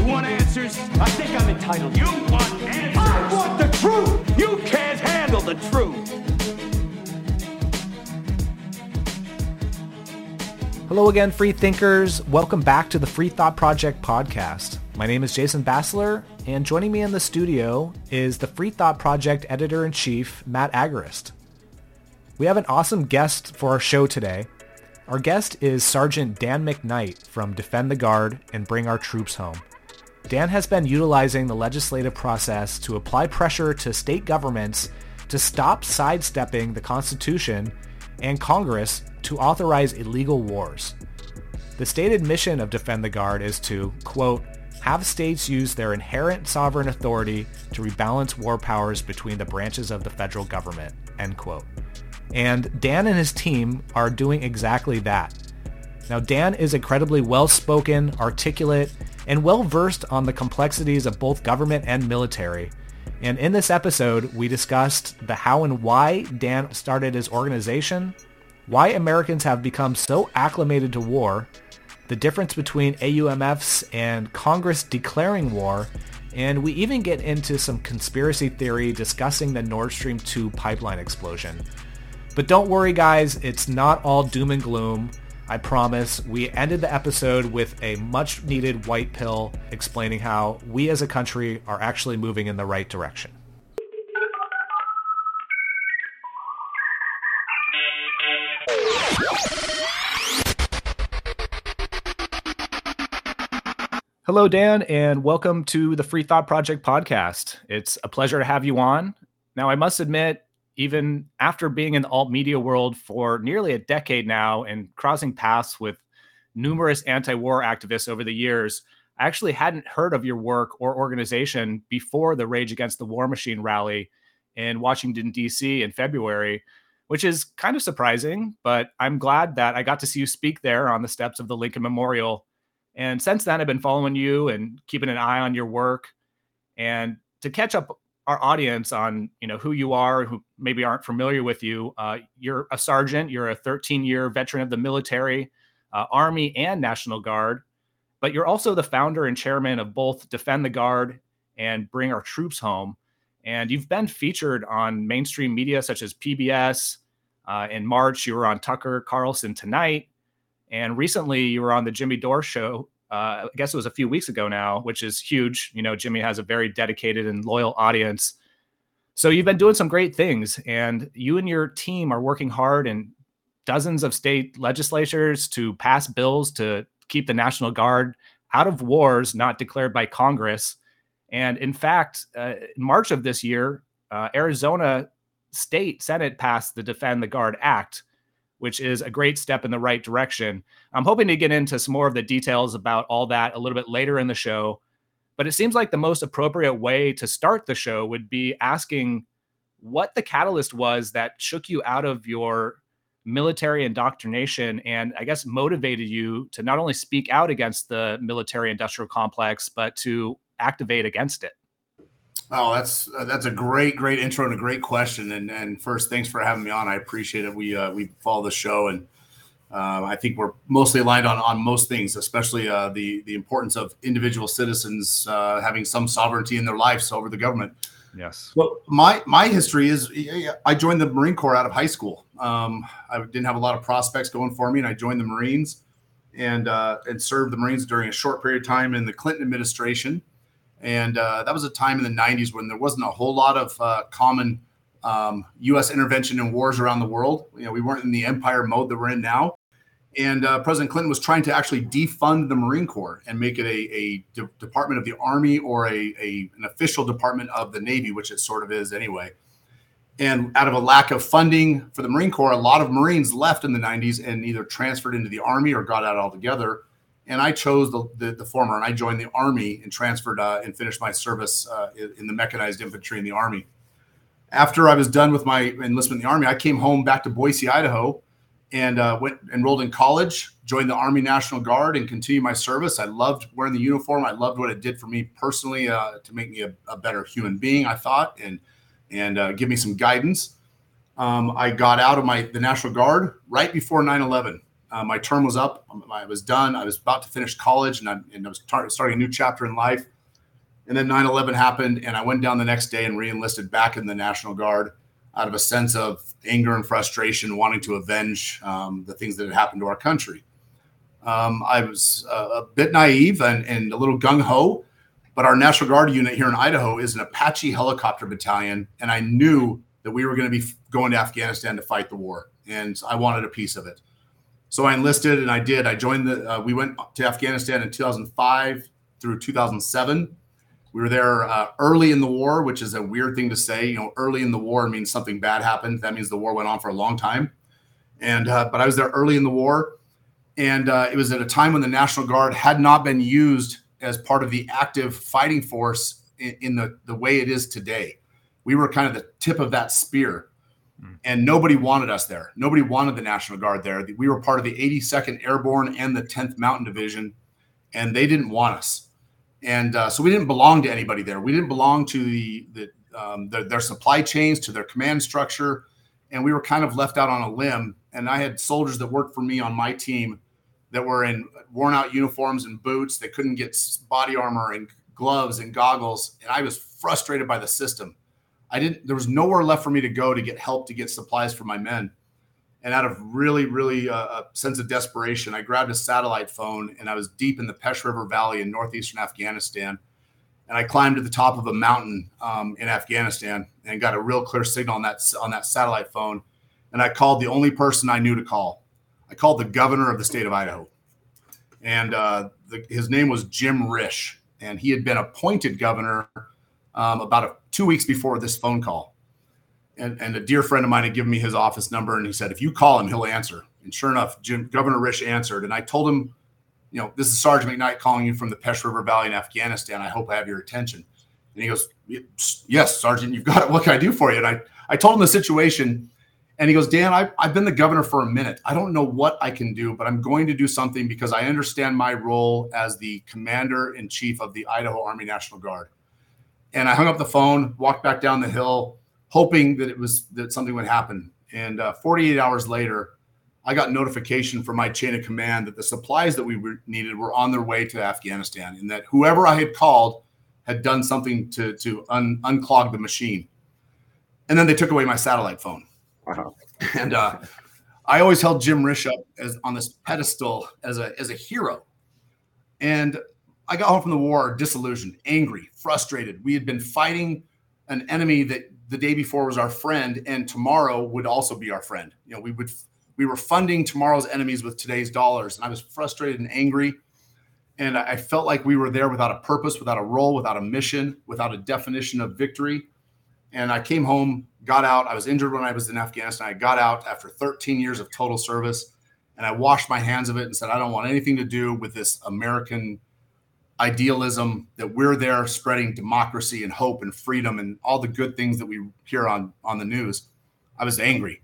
You want answers? I think I'm entitled. You want answers? I want the truth. You can't handle the truth. Hello again, free thinkers. Welcome back to the Free Thought Project podcast. My name is Jason Bassler, and joining me in the studio is the Free Thought Project editor-in-chief, Matt Agorist. We have an awesome guest for our show today. Our guest is Sergeant Dan McKnight from Defend the Guard and Bring Our Troops Home. Dan has been utilizing the legislative process to apply pressure to state governments to stop sidestepping the Constitution and Congress to authorize illegal wars. The stated mission of Defend the Guard is to, quote, have states use their inherent sovereign authority to rebalance war powers between the branches of the federal government, end quote. And Dan and his team are doing exactly that. Now, Dan is incredibly well-spoken, articulate, and well-versed on the complexities of both government and military. And in this episode, we discussed the how and why Dan started his organization, why Americans have become so acclimated to war, the difference between AUMFs and Congress declaring war, and we even get into some conspiracy theory discussing the Nord Stream 2 pipeline explosion. But don't worry guys, it's not all doom and gloom. I promise. We ended the episode with a much needed white pill explaining how we as a country are actually moving in the right direction. Hello, Dan, and welcome to the Free Thought Project podcast. It's a pleasure to have you on. Now, I must admit, even after being in the alt media world for nearly a decade now and crossing paths with numerous anti-war activists over the years, I actually hadn't heard of your work or organization before the Rage Against the War Machine rally in Washington, D.C. in February, which is kind of surprising, but I'm glad that I got to see you speak there on the steps of the Lincoln Memorial and since then, I've been following you and keeping an eye on your work. And to catch up our audience on, you know, who you are, who maybe aren't familiar with you, uh, you're a sergeant. You're a 13-year veteran of the military, uh, Army, and National Guard. But you're also the founder and chairman of both Defend the Guard and Bring Our Troops Home. And you've been featured on mainstream media such as PBS. Uh, in March, you were on Tucker Carlson Tonight. And recently, you were on the Jimmy Dore show. Uh, I guess it was a few weeks ago now, which is huge. You know, Jimmy has a very dedicated and loyal audience. So you've been doing some great things, and you and your team are working hard in dozens of state legislatures to pass bills to keep the National Guard out of wars not declared by Congress. And in fact, uh, in March of this year, uh, Arizona State Senate passed the Defend the Guard Act, which is a great step in the right direction. I'm hoping to get into some more of the details about all that a little bit later in the show. But it seems like the most appropriate way to start the show would be asking what the catalyst was that shook you out of your military indoctrination and I guess motivated you to not only speak out against the military industrial complex, but to activate against it. Oh, that's uh, that's a great, great intro and a great question. And and first, thanks for having me on. I appreciate it. We uh, we follow the show, and uh, I think we're mostly aligned on on most things, especially uh, the the importance of individual citizens uh, having some sovereignty in their lives over the government. Yes. Well, my my history is I joined the Marine Corps out of high school. Um, I didn't have a lot of prospects going for me, and I joined the Marines and uh, and served the Marines during a short period of time in the Clinton administration and uh, that was a time in the 90s when there wasn't a whole lot of uh, common um, U.S. intervention in wars around the world. You know, we weren't in the empire mode that we're in now. And uh, President Clinton was trying to actually defund the Marine Corps and make it a, a de- department of the Army or a, a, an official department of the Navy, which it sort of is anyway. And out of a lack of funding for the Marine Corps, a lot of Marines left in the 90s and either transferred into the Army or got out altogether and I chose the, the, the former, and I joined the Army and transferred uh, and finished my service uh, in, the mechanized infantry in the Army. After I was done with my enlistment in the Army, I came home back to Boise, Idaho, and uh, went enrolled in college, joined the Army National Guard, and continued my service. I loved wearing the uniform. I loved what it did for me personally uh, to make me a, a, better human being. I thought, and and uh, give me some guidance. Um, I got out of my the National Guard right before 9/11. Uh, my term was up. I was done. I was about to finish college, and I, and I was tar- starting a new chapter in life. And then 9/11 happened, and I went down the next day and reenlisted back in the National Guard out of a sense of anger and frustration, wanting to avenge um, the things that had happened to our country. Um, I was uh, a bit naive and, and a little gung ho, but our National Guard unit here in Idaho is an Apache helicopter battalion, and I knew that we were going to be going to Afghanistan to fight the war, and I wanted a piece of it. So I enlisted, and I did. I joined the. Uh, we went to Afghanistan in 2005 through 2007. We were there uh, early in the war, which is a weird thing to say. You know, early in the war means something bad happened. That means the war went on for a long time. And uh, but I was there early in the war, and uh, it was at a time when the National Guard had not been used as part of the active fighting force in, in the the way it is today. We were kind of the tip of that spear. And nobody wanted us there. Nobody wanted the National Guard there. We were part of the 82nd Airborne and the 10th Mountain Division, and they didn't want us and uh, so we didn't belong to anybody there. We didn't belong to the, the, um, the, their supply chains, to their command structure, and we were kind of left out on a limb. And I had soldiers that worked for me on my team that were in worn out uniforms and boots. They couldn't get body armor and gloves and goggles, and I was frustrated by the system. I didn't. There was nowhere left for me to go to get help to get supplies for my men. And out of really, really uh, a sense of desperation, I grabbed a satellite phone and I was deep in the Pesh River Valley in northeastern Afghanistan. And I climbed to the top of a mountain um, in Afghanistan and got a real clear signal on that on that satellite phone. And I called the only person I knew to call. I called the governor of the state of Idaho, and uh, the, his name was Jim Risch, and he had been appointed governor um, about a, two weeks before this phone call and, and a dear friend of mine had given me his office number and he said, if you call him, he'll answer. And sure enough, Jim, Governor Risch answered. And I told him, you know, this is Sergeant McKnight calling you from the Pesh River Valley in Afghanistan. I hope I have your attention. And he goes, yes, Sergeant, you've got it. What can I do for you? And I, I told him the situation and he goes, Dan, I, I've been the governor for a minute. I don't know what I can do, but I'm going to do something because I understand my role as the commander in chief of the Idaho Army National Guard. And I hung up the phone, walked back down the hill, hoping that it was that something would happen. And uh, 48 hours later, I got notification from my chain of command that the supplies that we were, needed were on their way to Afghanistan, and that whoever I had called had done something to to un, unclog the machine. And then they took away my satellite phone. Uh-huh. And uh, I always held Jim Risch up as on this pedestal as a as a hero. And I got home from the war disillusioned, angry, frustrated. We had been fighting an enemy that the day before was our friend and tomorrow would also be our friend. You know we would we were funding tomorrow's enemies with today's dollars and i was frustrated and angry. And i felt like we were there without a purpose without a role without a mission without a definition of victory. And i came home got out. I was injured when i was in afghanistan. I got out after 13 years of total service and i washed my hands of it and said i don't want anything to do with this american idealism that we're there spreading democracy and hope and freedom and all the good things that we hear on on the news. I was angry.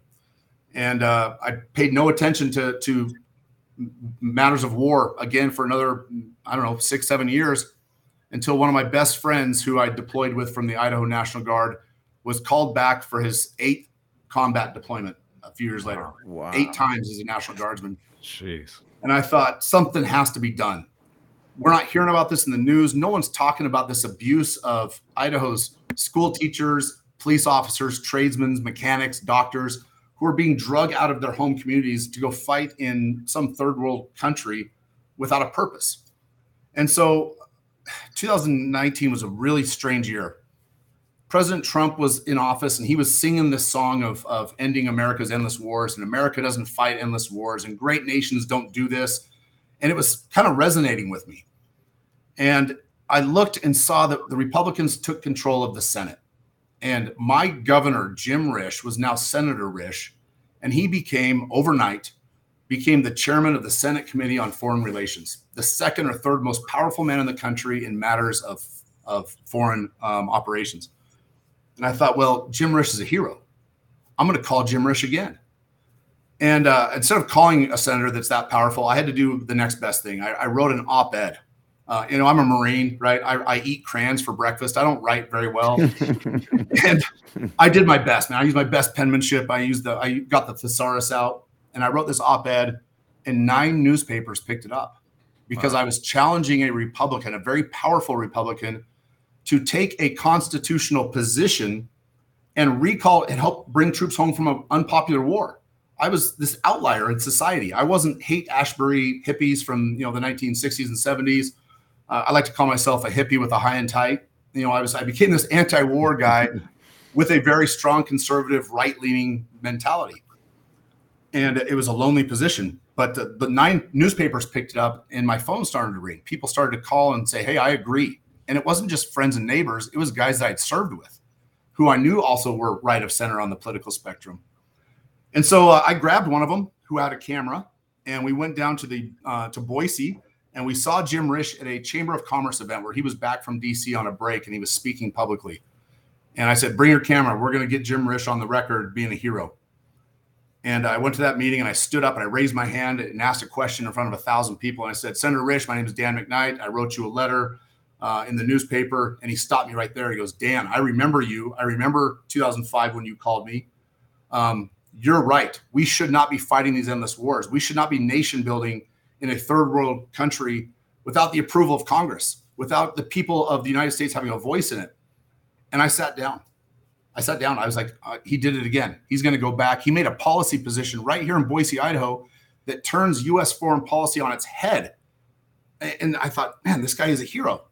And uh, i paid no attention to to matters of war again for another i don't know six seven years until one of my best friends who i deployed with from the idaho national guard was called back for his eighth combat deployment a few years later. Wow. eight times as a national guardsman. Jeez. And i thought something has to be done we're not hearing about this in the news. No one's talking about this abuse of Idaho's school teachers, police officers, tradesmen, mechanics, doctors who are being drug out of their home communities to go fight in some third world country without a purpose. And so 2019 was a really strange year. President Trump was in office and he was singing this song of, of ending America's endless wars and America doesn't fight endless wars and great nations don't do this. And it was kind of resonating with me. And I looked and saw that the Republicans took control of the Senate. And my governor, Jim Risch, was now Senator Risch. And he became overnight, became the chairman of the Senate Committee on Foreign Relations. the second or third most powerful man in the country in matters of of foreign um, operations. And I thought, well, Jim Risch is a hero. I'm going to call Jim Risch again. And uh, instead of calling a senator that's that powerful, I had to do the next best thing. I, I wrote an op-ed. Uh, you know, I'm a Marine, right? I, I, eat crayons for breakfast. I don't write very well, and I did my best, man. I used my best penmanship. I used the, I got the thesaurus out, and I wrote this op-ed, and nine newspapers picked it up because wow. I was challenging a Republican, a very powerful Republican, to take a constitutional position and recall and help bring troops home from an unpopular war. I was this outlier in society. I wasn't Haight-Ashbury hippies from you know the 1960s and 70s. Uh, I like to call myself a hippie with a high and tight. You know, I was I became this anti-war guy with a very strong conservative right-leaning mentality, and it was a lonely position. But the, the nine newspapers picked it up, and my phone started to ring. People started to call and say, "Hey, I agree." And it wasn't just friends and neighbors; it was guys that I'd served with, who I knew also were right of center on the political spectrum. And so uh, I grabbed one of them who had a camera, and we went down to the uh, to Boise, and we saw Jim Risch at a Chamber of Commerce event where he was back from DC on a break, and he was speaking publicly. And I said, "Bring your camera. We're going to get Jim Risch on the record being a hero." And I went to that meeting and I stood up and I raised my hand and asked a question in front of a thousand people. And I said, Senator Risch, my name is Dan McKnight. I wrote you a letter uh, in the newspaper. And he stopped me right there. He goes, Dan, I remember you. I remember 2005 when you called me. Um, you're right. We should not be fighting these endless wars. We should not be nation building in a third world country without the approval of Congress, without the people of the United States having a voice in it. And I sat down. I sat down. I was like, uh, he did it again. He's going to go back. He made a policy position right here in Boise, Idaho, that turns U.S. foreign policy on its head. And I thought, man, this guy is a hero.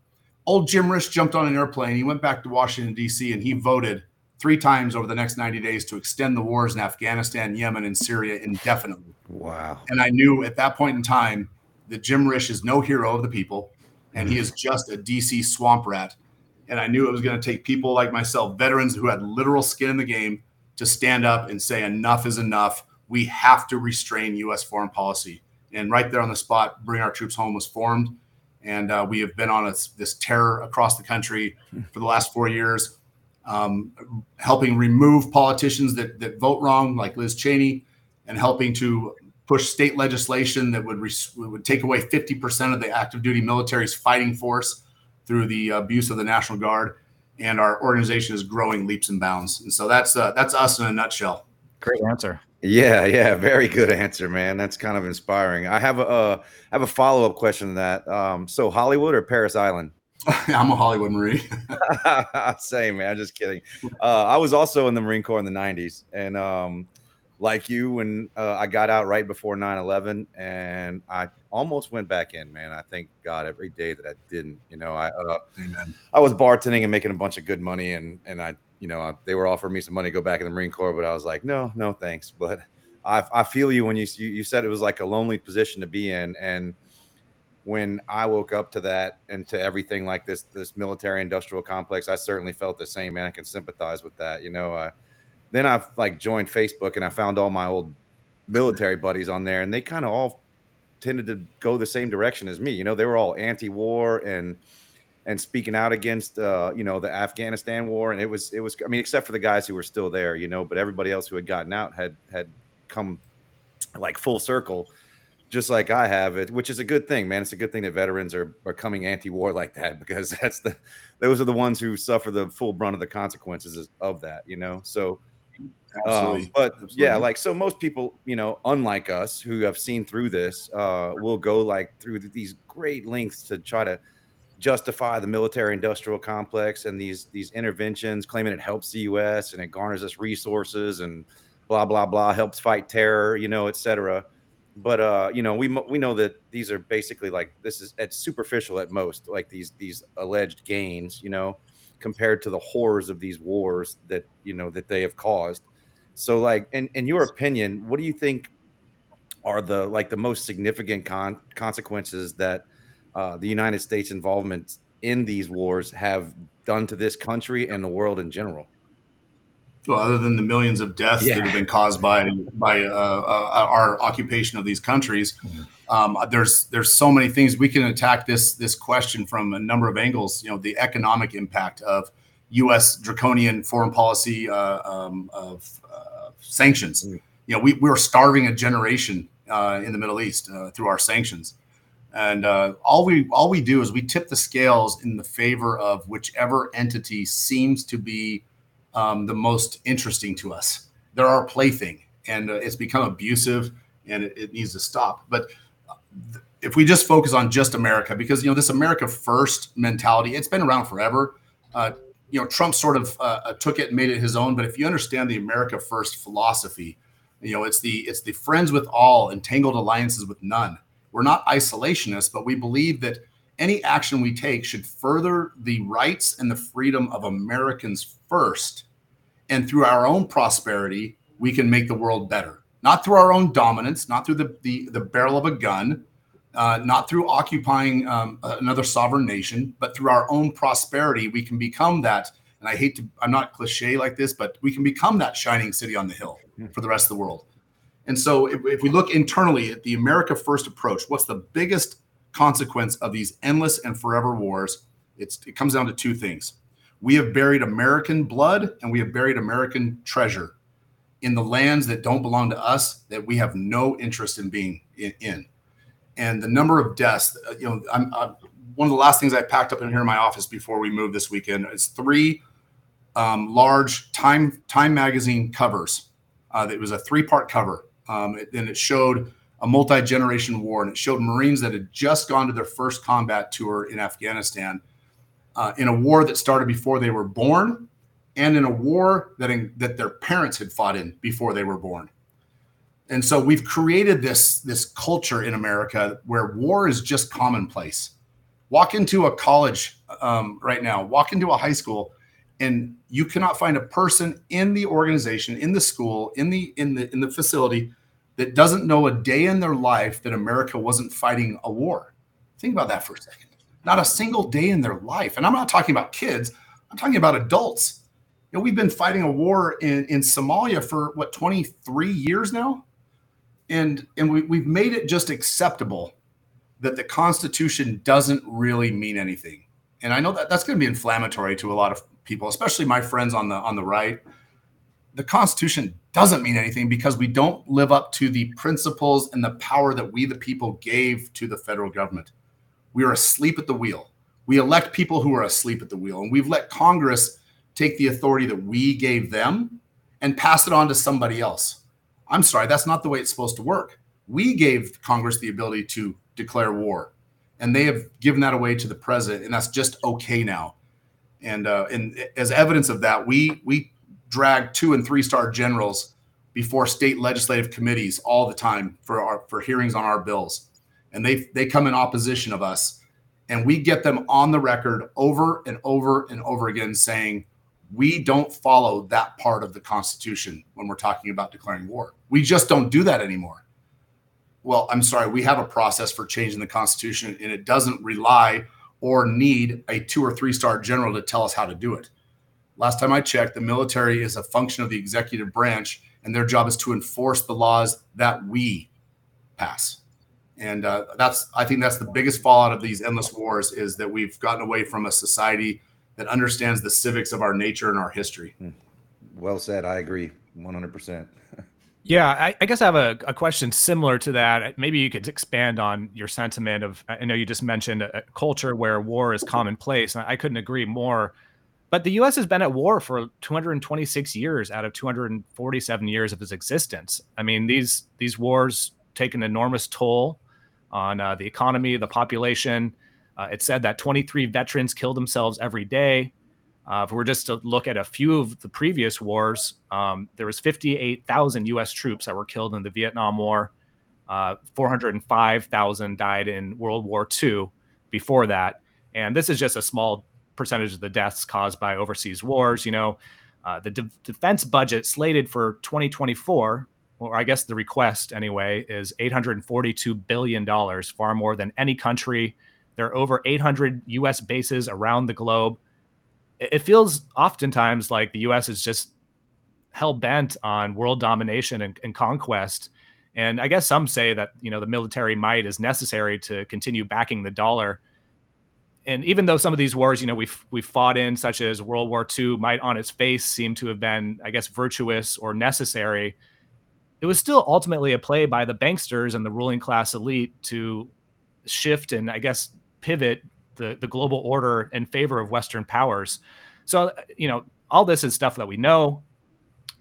Old Jim Risch jumped on an airplane. He went back to Washington, D.C., and he voted three times over the next 90 days to extend the wars in Afghanistan, Yemen, and Syria indefinitely. Wow. And I knew at that point in time that Jim Risch is no hero of the people, and he is just a DC swamp rat. And I knew it was going to take people like myself, veterans who had literal skin in the game, to stand up and say, enough is enough. We have to restrain U.S. foreign policy. And right there on the spot, Bring Our Troops Home was formed. And uh, we have been on a, this terror across the country for the last four years um, helping remove politicians that, that vote wrong, like Liz Cheney, and helping to push state legislation that would would take away 50% of the active duty military's fighting force through the abuse of the National Guard. And our organization is growing leaps and bounds. And so that's uh, that's us in a nutshell. Great answer. Yeah, yeah, very good answer, man. That's kind of inspiring. I have a uh, I have a follow up question to that. Um, so Hollywood or Parris Island? I'm a Hollywood Marine. Same, man. Just kidding. Uh, I was also in the Marine Corps in the 90s. And um, like you, when uh, I got out right before 9 11, and I almost went back in, man. I thank God every day that I didn't. You know, I uh, I was bartending and making a bunch of good money, and, and I, you know, they were offering me some money to go back in the Marine Corps, but I was like, no, no, thanks. But I, I feel you when you, you said it was like a lonely position to be in. And, when I woke up to that and to everything like this this military industrial complex, I certainly felt the same. Man, I can sympathize with that. You know, uh, then I like joined Facebook and I found all my old military buddies on there, and they kind of all tended to go the same direction as me. You know, they were all anti-war and and speaking out against uh, you know the Afghanistan war, and it was it was I mean, except for the guys who were still there, you know, but everybody else who had gotten out had had come like full circle just like I have it, which is a good thing, man. It's a good thing that veterans are are coming anti-war like that because that's the those are the ones who suffer the full brunt of the consequences of that, you know. So, um, but Absolutely. yeah, like so, most people, you know, unlike us who have seen through this, uh, will go like through these great lengths to try to justify the military-industrial complex and these these interventions, claiming it helps the U.S. and it garners us resources and blah blah blah, helps fight terror, you know, et cetera but uh you know we we know that these are basically like this is at superficial at most like these these alleged gains you know compared to the horrors of these wars that you know that they have caused. So like in, in your opinion what do you think are the like the most significant con- consequences that uh, the united states involvement in these wars have done to this country and the world in general well, other than the millions of deaths Yeah. that have been caused by by uh, uh, our occupation of these countries, um, there's there's so many things we can attack this this question from a number of angles. You know, the economic impact of U.S. draconian foreign policy uh, um, of uh, sanctions. Mm. You know, we we're starving a generation uh, in the Middle East uh, through our sanctions, and uh, all we all we do is we tip the scales in the favor of whichever entity seems to be um, the most interesting to us. They're our plaything, and uh, it's become abusive, and it, it needs to stop. But uh, th- if we just focus on just America, because you know this America first mentality, it's been around forever. Uh, you know, Trump sort of uh, uh, took it and made it his own. But if you understand the America first philosophy, you know it's the it's the friends with all, entangled alliances with none. We're not isolationists, but we believe that any action we take should further the rights and the freedom of Americans first. And through our own prosperity, we can make the world better. Not through our own dominance, not through the, the, the barrel of a gun, uh, not through occupying um, another sovereign nation, but through our own prosperity, we can become that. And I hate to, I'm not cliche like this, but we can become that shining city on the hill for the rest of the world. And so if, if we look internally at the America First approach, what's the biggest consequence of these endless and forever wars? It's, it comes down to two things. We have buried American blood and we have buried American treasure in the lands that don't belong to us that we have no interest in being in. And the number of deaths, uh, you know, I'm, I'm one of the last things I packed up in here in my office before we moved this weekend is three um, large Time Time magazine covers. Uh, it was a three part cover, um, and it showed a multi generation war, and it showed Marines that had just gone to their first combat tour in Afghanistan, uh, in a war that started before they were born, and in a war that in, that their parents had fought in before they were born. And so we've created this this culture in America where war is just commonplace. Walk into a college um, right now, walk into a high school, and you cannot find a person in the organization, in the school, in the in the in the facility that doesn't know a day in their life that America wasn't fighting a war. Think about that for a second. Not a single day in their life, and I'm not talking about kids. I'm talking about adults. You know, we've been fighting a war in in Somalia for what 23 years now, and and we, we've made it just acceptable that the Constitution doesn't really mean anything. And I know that that's going to be inflammatory to a lot of people, especially my friends on the on the right. The Constitution doesn't mean anything because we don't live up to the principles and the power that we the people gave to the federal government. We are asleep at the wheel. We elect people who are asleep at the wheel, and we've let Congress take the authority that we gave them and pass it on to somebody else. I'm sorry, that's not the way it's supposed to work. We gave Congress the ability to declare war, and they have given that away to the president, and that's just okay now. And uh, and as evidence of that, we we drag two and three star generals before state legislative committees all the time for our for hearings on our bills, and they they come in opposition of us, and we get them on the record over and over and over again saying we don't follow that part of the Constitution when we're talking about declaring war. We just don't do that anymore. Well, I'm sorry, we have a process for changing the Constitution, and it doesn't rely or need a two or three star general to tell us how to do it. Last time I checked, the military is a function of the executive branch, and their job is to enforce the laws that we pass. And uh, that's, I think, that's the biggest fallout of these endless wars is that we've gotten away from a society that understands the civics of our nature and our history. Well said. I agree 100%. Yeah, I, I guess I have a, a question similar to that. Maybe you could expand on your sentiment of. I know you just mentioned a, a culture where war is commonplace, and I couldn't agree more. But the U.S. has been at war for 226 years out of 247 years of its existence. I mean, these these wars take an enormous toll on uh, the economy, the population. Uh, it said that 23 veterans kill themselves every day. Uh, if we're just to look at a few of the previous wars, um, there was 58,000 U.S. troops that were killed in the Vietnam War. Uh, 405,000 died in World War II before that, and this is just a small percentage of the deaths caused by overseas wars. You know, uh, the de- defense budget slated for 2024, or I guess the request anyway, is 842 billion dollars, far more than any country. There are over 800 U.S. bases around the globe it feels oftentimes like the U.S. is just hell bent on world domination and, and conquest. And I guess some say that you know the military might is necessary to continue backing the dollar. And even though some of these wars, you know, we've we've fought in, such as World War II, might on its face seem to have been, I guess, virtuous or necessary, it was still ultimately a play by the banksters and the ruling class elite to shift and, I guess, pivot the the global order in favor of Western powers. So, you know, all this is stuff that we know.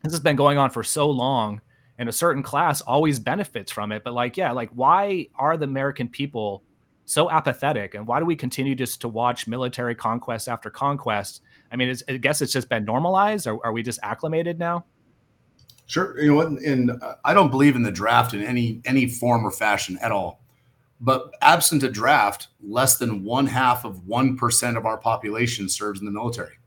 This has been going on for so long and a certain class always benefits from it. But like, yeah, like why are the American people so apathetic, and why do we continue just to watch military conquest after conquest? I mean, I guess it's just been normalized. Or are we just acclimated now? Sure, you know what? And I don't believe in the draft in any any form or fashion at all. But absent a draft, less than one half of one percent of our population serves in the military.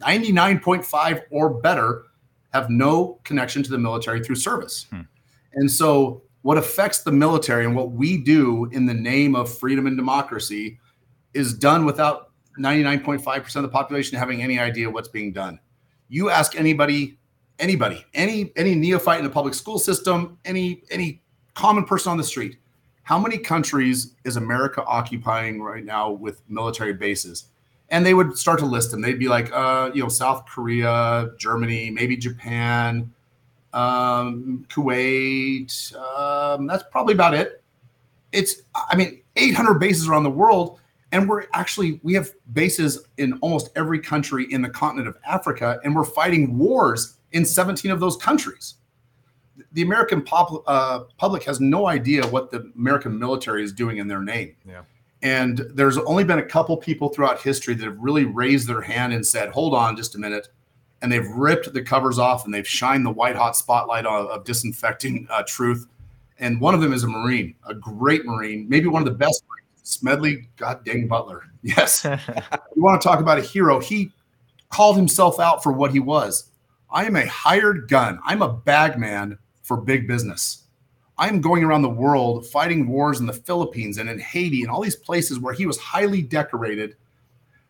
Ninety nine point five or better have no connection to the military through service. Hmm. And so, what affects the military and what we do in the name of freedom and democracy is done without 99.5% of the population having any idea what's being done. You ask anybody, anybody, any any neophyte in the public school system, any any common person on the street, how many countries is America occupying right now with military bases? and they would start to list them. They'd be like, uh, you know, South Korea, Germany, maybe Japan, um, Kuwait. Um, that's probably about it. It's, I mean, 800 bases around the world, and we're actually we have bases in almost every country in the continent of Africa, and we're fighting wars in 17 of those countries. The American pop, uh, public has no idea what the American military is doing in their name. Yeah. And there's only been a couple people throughout history that have really raised their hand and said, hold on just a minute. And they've ripped the covers off and they've shined the white hot spotlight of, of disinfecting uh, truth. And one of them is a Marine, a great Marine, maybe one of the best, Smedley God dang Butler. Yes. you want to talk about a hero? He called himself out for what he was. I am a hired gun. I'm a bagman for big business. I'm going around the world fighting wars in the Philippines and in Haiti and all these places where he was highly decorated.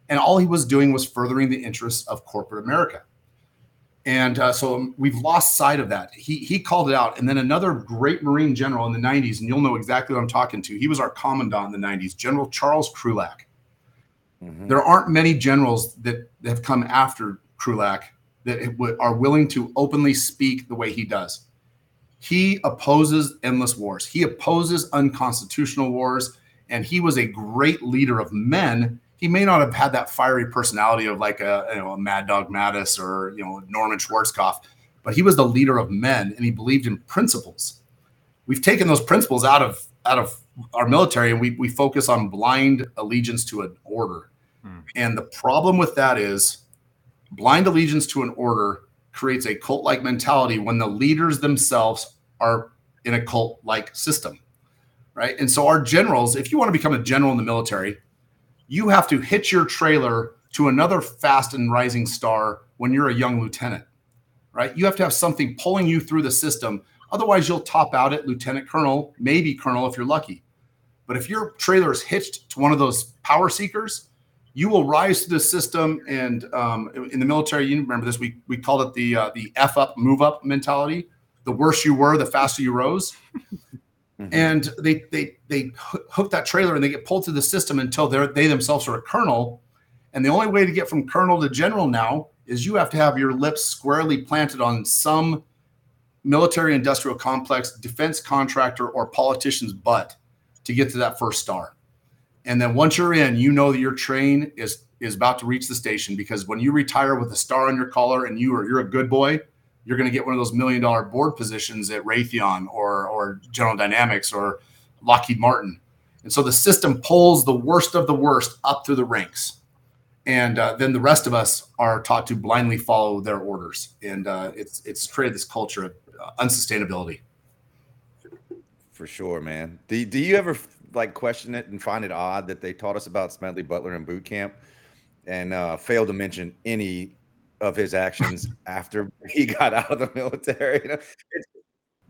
And all he was doing was furthering the interests of corporate America. And uh, so we've lost sight of that. He, he called it out. And then another great Marine general in the 90s, and you'll know exactly what I'm talking to. He was our commandant in the 90s, General Charles Krulak. Mm-hmm. There aren't many generals that have come after Krulak that are willing to openly speak the way he does. He opposes endless wars. He opposes unconstitutional wars, and he was a great leader of men. He may not have had that fiery personality of like a, you know, a Mad Dog Mattis or you know Norman Schwarzkopf, but he was the leader of men, and he believed in principles. We've taken those principles out of out of our military, and we we focus on blind allegiance to an order. Hmm. And the problem with that is blind allegiance to an order creates a cult like mentality when the leaders themselves are in a cult like system, right? And so, our generals, if you want to become a general in the military, you have to hitch your trailer to another fast and rising star when you're a young lieutenant, right? You have to have something pulling you through the system. Otherwise, you'll top out at lieutenant colonel, maybe colonel if you're lucky. But if your trailer is hitched to one of those power seekers, you will rise through the system. And um, in the military, you remember this. We we called it the uh, the f up, move up mentality the worse you were, the faster you rose. Mm-hmm. And they they they hook that trailer and they get pulled through the system until they they themselves are a colonel. And the only way to get from colonel to general now is you have to have your lips squarely planted on some military industrial complex, defense contractor, or politician's butt to get to that first star. And then once you're in, you know that your train is is about to reach the station because when you retire with a star on your collar and you are you're a good boy, you're going to get one of those million dollar board positions at Raytheon or or General Dynamics or Lockheed Martin. And so the system pulls the worst of the worst up through the ranks. And uh, then the rest of us are taught to blindly follow their orders. And uh, it's it's created this culture of uh, unsustainability. For sure, man. Do, do you ever like question it and find it odd that they taught us about Smedley Butler in boot camp and uh, failed to mention any of his actions after he got out of the military. You know,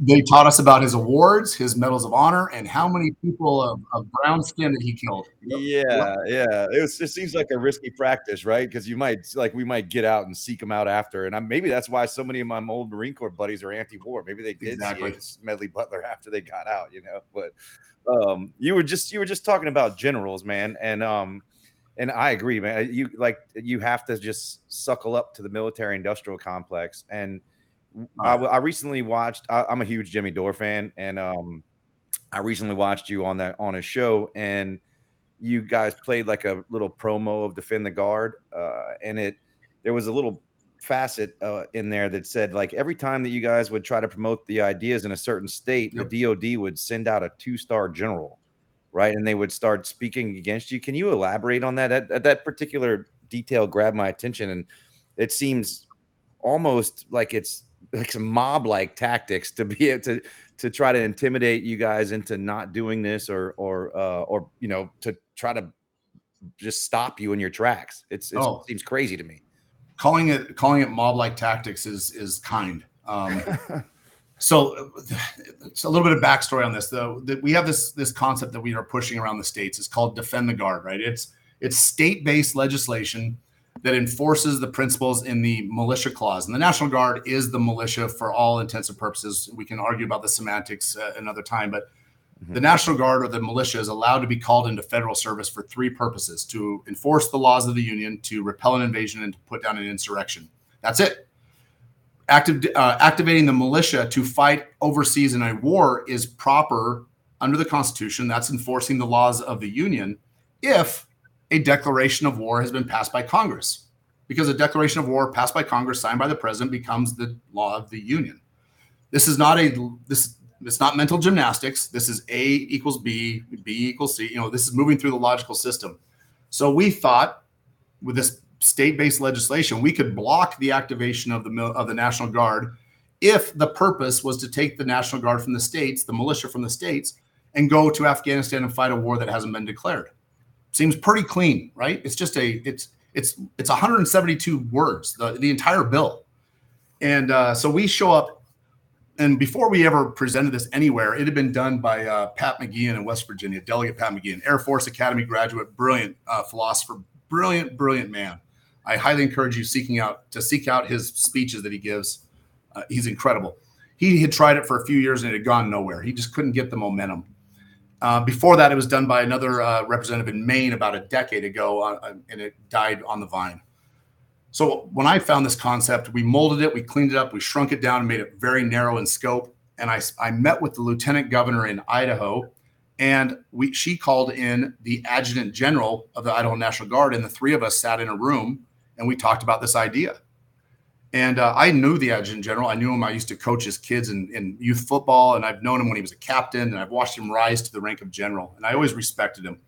they taught us about his awards, his medals of honor, and how many people of, of brown skin that he killed. Yeah, yeah. It was. It seems like a risky practice, right? Because you might like we might get out and seek him out after, and I, maybe that's why so many of my old Marine Corps buddies are anti-war. Maybe they did Exactly. see Smedley Butler after they got out, you know. But um, you were just you were just talking about generals, man, and um, and I agree, man. You like you have to just suckle up to the military-industrial complex, and I recently watched. I, I'm a huge Jimmy Dore fan, and um, I recently watched you on that on a show, and you guys played like a little promo of Defend the Guard, uh, and it there was a little facet uh, in there that said like every time that you guys would try to promote the ideas in a certain state, the DoD would send out a two star general, right, and they would start speaking against you. Can you elaborate on that? That, that particular detail grabbed my attention, and it seems almost like it's like some mob like tactics to be able to to try to intimidate you guys into not doing this or or uh, or you know to try to just stop you in your tracks. It's, it's Oh. it seems crazy to me. calling it calling it mob like tactics is is kind. Um, so it's a little bit of backstory on this though. That we have this this concept that we are pushing around the states. It's called defend the guard. Right? It's it's state based legislation that enforces the principles in the militia clause. And the National Guard is the militia for all intents and purposes. We can argue about the semantics uh, another time, but the National Guard or the militia is allowed to be called into federal service for three purposes to enforce the laws of the Union, to repel an invasion, and to put down an insurrection. That's it. Active, uh, activating the militia to fight overseas in a war is proper under the Constitution. That's enforcing the laws of the Union if a declaration of war has been passed by Congress. Because a declaration of war passed by Congress, signed by the president, becomes the law of the Union. This is not a this it's not mental gymnastics. This is A equals B, B equals C. You know, this is moving through the logical system. So we thought with this state-based legislation, we could block the activation of the of the National Guard if the purpose was to take the National Guard from the states, the militia from the states, and go to Afghanistan and fight a war that hasn't been declared. Seems pretty clean, right? It's just a it's it's it's 172 words, the the entire bill, and uh, so we show up and before we ever presented this anywhere, it had been done by uh, Pat McGeehan in West Virginia, Delegate Pat McGeehan, Air Force Academy graduate, brilliant uh, philosopher, brilliant, brilliant man. I highly encourage you seeking out to seek out his speeches that he gives. Uh, he's incredible. He had tried it for a few years and it had gone nowhere. He just couldn't get the momentum. Uh, before that, it was done by another uh, representative in Maine about a decade ago, uh, and it died on the vine. So when I found this concept, we molded it, we cleaned it up, we shrunk it down and made it very narrow in scope. And I, I met with the lieutenant governor in Idaho, and we she called in the adjutant general of the Idaho National Guard, and the three of us sat in a room and we talked about this idea. And uh, I knew the adjutant general. I knew him. I used to coach his kids in, in youth football, and I've known him when he was a captain, and I've watched him rise to the rank of general. And I always respected him.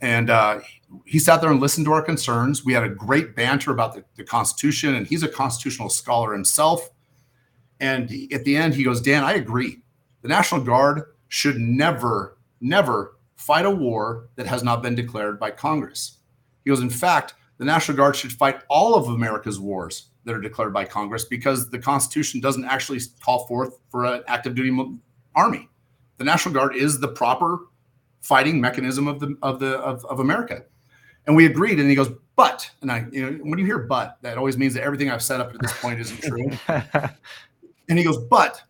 And uh, he sat there and listened to our concerns. We had a great banter about the, the Constitution, and he's a constitutional scholar himself. And he- at the end, he goes, Dan, I agree. The National Guard should never, never fight a war that has not been declared by Congress. He goes, in fact, the National Guard should fight all of America's wars that are declared by Congress because the Constitution doesn't actually call forth for an active duty army. The National Guard is the proper fighting mechanism of the of the of, of America. And we agreed. And he goes, but, and I, you know, when you hear but, that always means that everything I've said up to this point isn't true. And he goes, but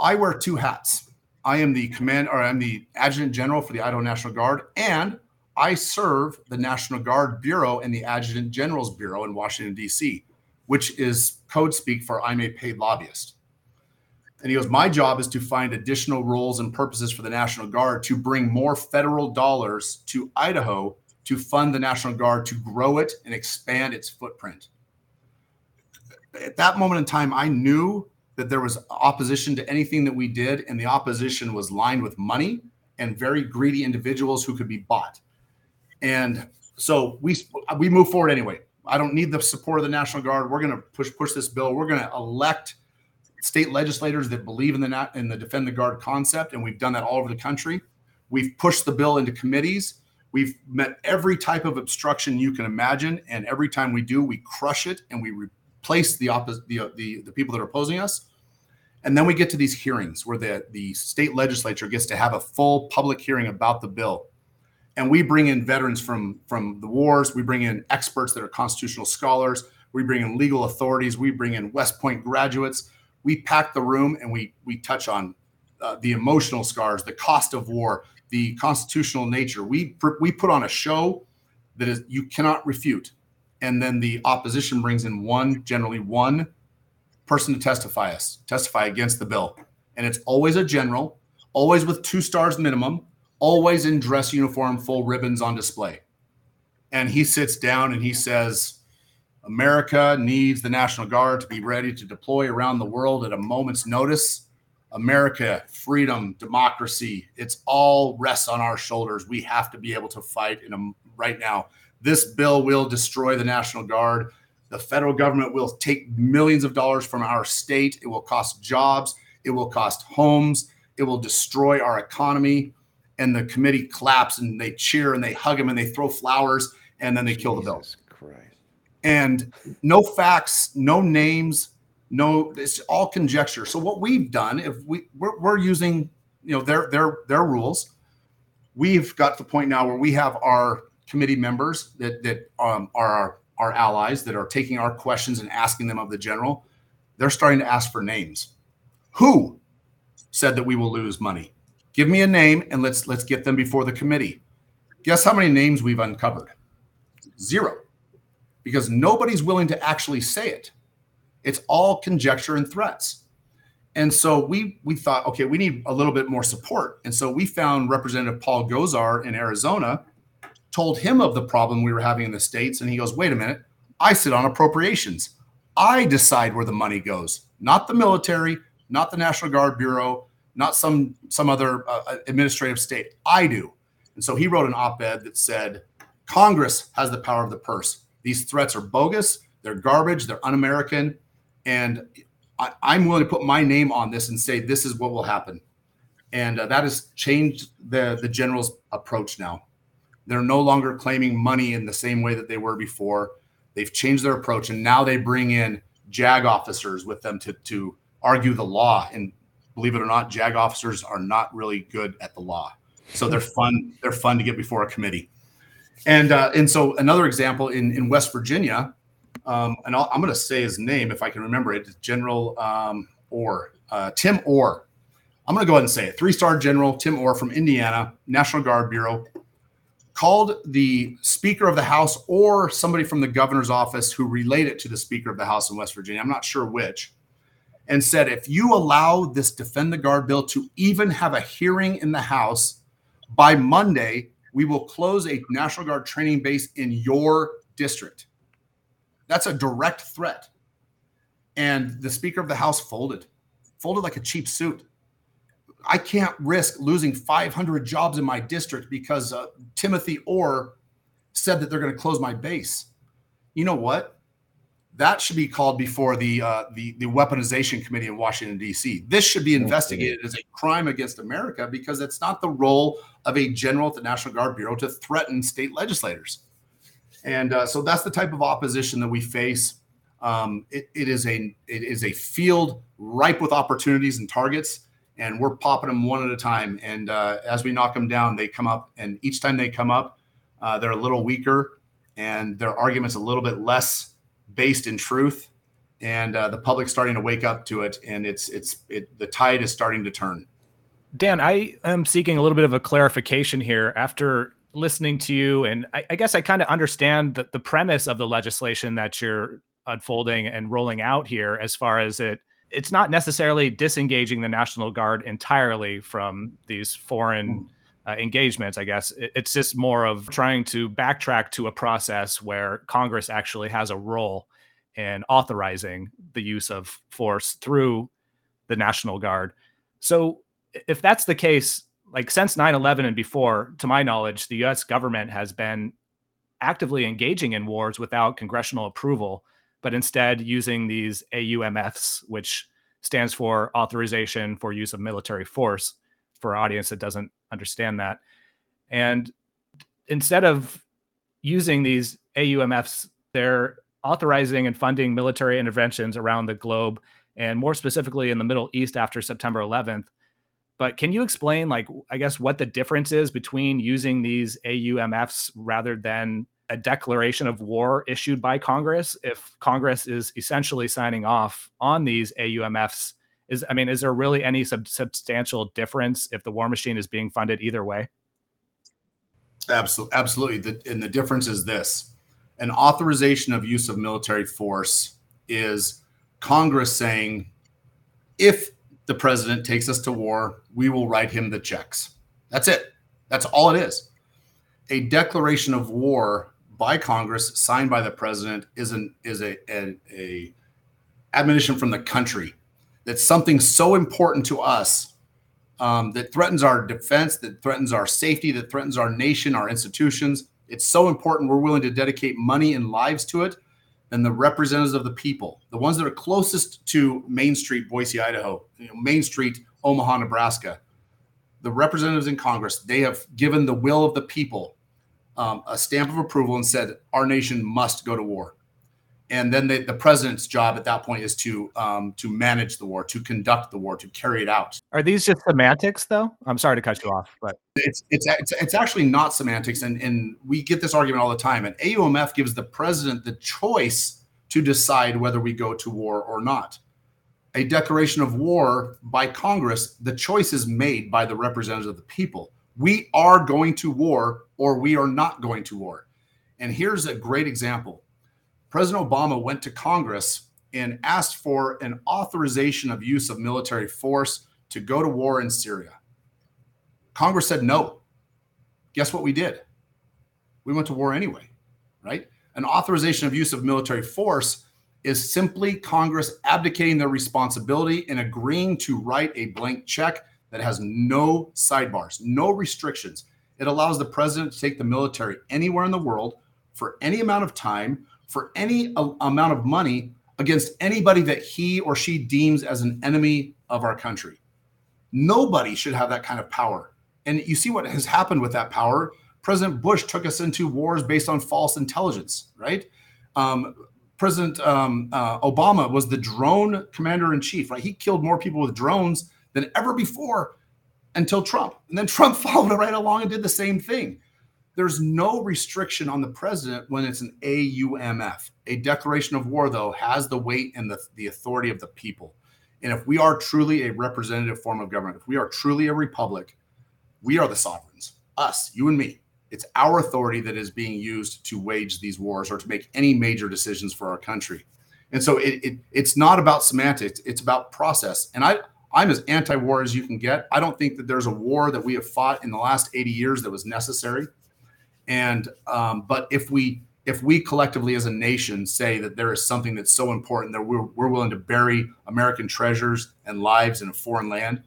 I wear two hats. I am the command or I'm the adjutant general for the Idaho National Guard, and I serve the National Guard Bureau and the Adjutant General's Bureau in Washington, D.C., which is code speak for I'm a paid lobbyist. And he goes, My job is to find additional roles and purposes for the National Guard to bring more federal dollars to Idaho to fund the National Guard to grow it and expand its footprint. At that moment in time, I knew that there was opposition to anything that we did, and the opposition was lined with money and very greedy individuals who could be bought. And so we we move forward anyway. I don't need the support of the National Guard. We're going to push push this bill. We're going to elect state legislators that believe in the in the defend the guard concept, and we've done that all over the country. We've pushed the bill into committees. We've met every type of obstruction you can imagine, and every time we do, we crush it and we replace the opposite the, the the people that are opposing us. And then we get to these hearings where the, the state legislature gets to have a full public hearing about the bill. And we bring in veterans from, from the wars, we bring in experts that are constitutional scholars, we bring in legal authorities, we bring in West Point graduates. We pack the room and we we touch on uh, the emotional scars, the cost of war, the constitutional nature. We we put on a show that is you cannot refute, and then the opposition brings in one, generally one person to testify us, testify against the bill, and it's always a general, always with two stars minimum, always in dress uniform, full ribbons on display, and he sits down and he says. America needs the National Guard to be ready to deploy around the world at a moment's notice America, freedom, democracy, it's all rests on our shoulders. We have to be able to fight in a, right now. This bill will destroy the National Guard. The federal government will take millions of dollars from our state. It will cost jobs. It will cost homes. It will destroy our economy. And the committee claps and they cheer and they hug him and they throw flowers and then they kill the bill. Christ. And no facts, no names, no it's all conjecture. So what we've done if we we're, we're, using you know their their their rules. We've got to the point now where we have our committee members that that um, are our, our allies that are taking our questions and asking them of the general. They're starting to ask for names. Who said that we will lose money give me a name and let's let's get them before the committee guess how many names we've uncovered zero because nobody's willing to actually say it it's all conjecture and threats. And so we we thought, okay, we need a little bit more support. And so we found Representative Paul Gosar in Arizona, told him of the problem we were having in the states, and he goes, "Wait a minute, I sit on appropriations. I decide where the money goes, not the military, not the National Guard Bureau, not some some other uh, administrative state. I do." And so he wrote an op-ed that said, "Congress has the power of the purse. These threats are bogus. They're garbage. They're un-American." and I, am willing to put my name on this and say this is what will happen. And uh, that has changed the the general's approach now. They're no longer claiming money in the same way that they were before. They've changed their approach, and now they bring in JAG officers with them to to argue the law. And believe it or not, JAG officers are not really good at the law, so they're fun. They're fun to get before a committee. And uh, and so another example in in West Virginia, um, and i am going to say his name if I can remember it. General um, Orr, uh, Tim Orr. I'm going to go ahead and say it. Three star General Tim Orr from Indiana, National Guard Bureau, called the Speaker of the House or somebody from the governor's office who relayed it to the Speaker of the House in West Virginia. I'm not sure which. And said, if you allow this Defend the Guard bill to even have a hearing in the House by Monday, we will close a National Guard training base in your district. That's a direct threat. And the Speaker of the House folded, folded like a cheap suit. I can't risk losing 500 jobs in my district because uh, Timothy Orr said that they're going to close my base. You know what? That should be called before the uh, the the weaponization committee in Washington D.C. This should be investigated as a crime against America because it's not the role of a general at the National Guard Bureau to threaten state legislators. And uh, so that's the type of opposition that we face. Um, it, it is a it is a field ripe with opportunities and targets, and we're popping them one at a time. And uh, as we knock them down, they come up, and each time they come up, uh, they're a little weaker, and their arguments a little bit less based in truth. And uh, the public's starting to wake up to it, and it's it's it, the tide is starting to turn. Dan, I am seeking a little bit of a clarification here after listening to you, and I, I guess I kind of understand the, the premise of the legislation that you're unfolding and rolling out here, as far as it it's not necessarily disengaging the National Guard entirely from these foreign mm. Uh, engagements. I guess it's just more of trying to backtrack to a process where Congress actually has a role in authorizing the use of force through the National Guard. So, if that's the case, like since 9-11 and before to my knowledge the us government has been actively engaging in wars without congressional approval but instead using these aumfs which stands for authorization for use of military force for audience that doesn't understand that and instead of using these aumfs they're authorizing and funding military interventions around the globe and more specifically in the Middle East after September 11th. But can you explain, like, I guess, what the difference is between using these AUMFs rather than a declaration of war issued by Congress? If Congress is essentially signing off on these AUMFs, is I mean, is there really any sub- substantial difference if the war machine is being funded either way? Absolutely, absolutely. The, and the difference is this: an authorization of use of military force is Congress saying, if the president takes us to war, we will write him the checks. That's it. That's all it is. A declaration of war by Congress, signed by the president, is an is a, a, a admonition from the country that something so important to us um, that threatens our defense, that threatens our safety, that threatens our nation, our institutions. It's so important we're willing to dedicate money and lives to it. And the representatives of the people, the ones that are closest to Main Street, Boise, Idaho, you know, Main Street, Omaha, Nebraska, the representatives in Congress, they have given the will of the people um, a stamp of approval and said our nation must go to war and then the, the president's job at that point is to um, to manage the war, to conduct the war, to carry it out. Are these just semantics, though? I'm sorry to cut you off, but it's it's it's, it's actually not semantics, and and we get this argument all the time. And AUMF gives the president the choice to decide whether we go to war or not. A declaration of war by Congress, the choice is made by the representatives of the people. We are going to war, or we are not going to war. And here's a great example President Obama went to Congress and asked for an authorization of use of military force to go to war in Syria. Congress said no. Guess what we did? We went to war anyway, right? An authorization of use of military force is simply Congress abdicating their responsibility and agreeing to write a blank check that has no sidebars, no restrictions. It allows the president to take the military anywhere in the world for any amount of time for any a- amount of money against anybody that he or she deems as an enemy of our country. Nobody should have that kind of power. And you see what has happened with that power. President Bush took us into wars based on false intelligence, right? Um, President um, uh, Obama was the drone commander in chief, right? He killed more people with drones than ever before until Trump. And then Trump followed right along and did the same thing. There's no restriction on the president when it's an AUMF. A declaration of war, though, has the weight and the, the authority of the people. And if we are truly a representative form of government, if we are truly a republic, we are the sovereigns, us, you and me. It's our authority that is being used to wage these wars or to make any major decisions for our country. And so it, it it's not about semantics, it's about process. And I I'm as anti-war as you can get. I don't think that there's a war that we have fought in the last 80 years that was necessary. And um, but if we if we collectively as a nation say that there is something that's so important that we're, we're willing to bury American treasures and lives in a foreign land,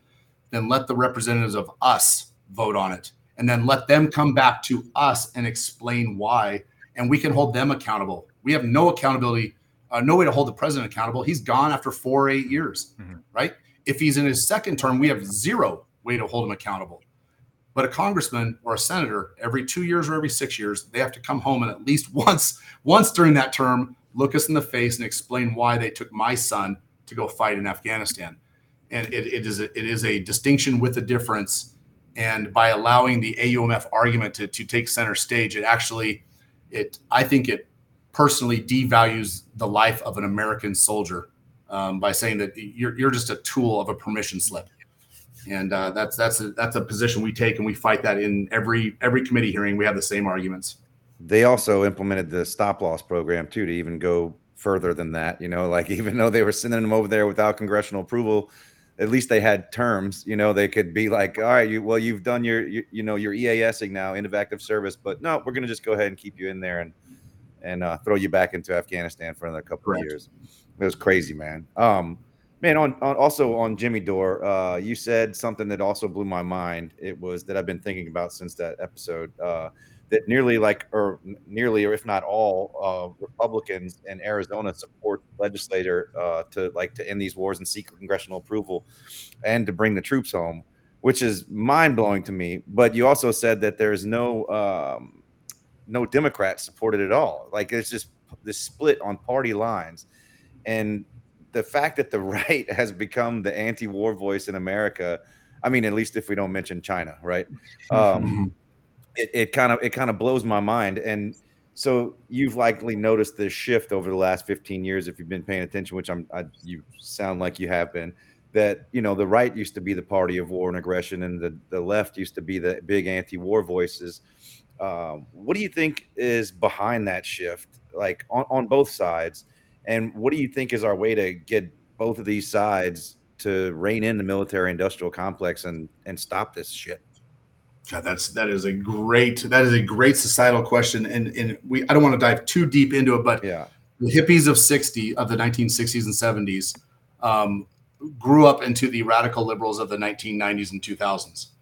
then let the representatives of us vote on it. And then let them come back to us and explain why. And we can hold them accountable. We have no accountability, uh, no way to hold the president accountable. He's gone after four or eight years, mm-hmm. right? If he's in his second term, we have zero way to hold him accountable. But a congressman or a senator, every two years or every six years, they have to come home and at least once, once during that term, look us in the face and explain why they took my son to go fight in Afghanistan. And it, it is a, it is a distinction with a difference. And by allowing the AUMF argument to, to take center stage, it actually, it I think it personally devalues the life of an American soldier um, by saying that you're, you're just a tool of a permission slip and uh, that's that's a, that's a position we take, and we fight that in every every committee hearing. We have the same arguments. They also implemented the stop loss program too to even go further than that. You know, like even though they were sending them over there without congressional approval, at least they had terms. You know, they could be like, all right, you well, you've done your you, you know your EASing now, end of active service, but no, we're gonna just go ahead and keep you in there and and uh, throw you back into Afghanistan for another couple Correct. of years. It was crazy, man. Um, Man, on, on also on Jimmy Dore, uh, you said something that also blew my mind. It was that I've been thinking about since that episode. Uh, that nearly like or nearly or if not all uh, Republicans in Arizona support legislator uh, to like to end these wars and seek congressional approval and to bring the troops home, which is mind blowing to me. But you also said that there's no um, no Democrats supported at all. Like it's just this split on party lines, and the fact that the right has become the anti-war voice in America, I mean, at least if we don't mention China, right? Um, it, it kind of it kind of blows my mind. And so you've likely noticed this shift over the last 15 years if you've been paying attention, which I'm I, you sound like you have been. That you know the right used to be the party of war and aggression, and the the left used to be the big anti-war voices. Um, what do you think is behind that shift, like on, on both sides? And what do you think is our way to get both of these sides to rein in the military industrial complex and and stop this shit? God, that's that is a great that is a great societal question, and and we I don't want to dive too deep into it, but Yeah. the hippies of sixty of the nineteen sixties and seventies um, grew up into the radical liberals of the nineteen nineties and two thousands,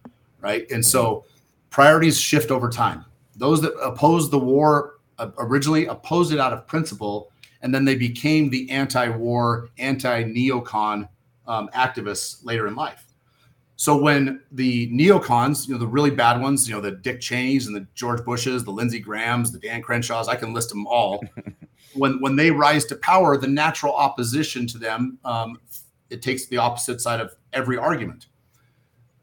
right? And so priorities shift over time. Those that opposed the war uh, originally opposed it out of principle, and then they became the anti-war, anti-neocon um, activists later in life. So when the neocons, you know, the really bad ones, you know, the Dick Cheneys and the George Bushes, the Lindsey Grahams, the Dan Crenshaws, I can list them all. when when they rise to power, the natural opposition to them, um, it takes the opposite side of every argument.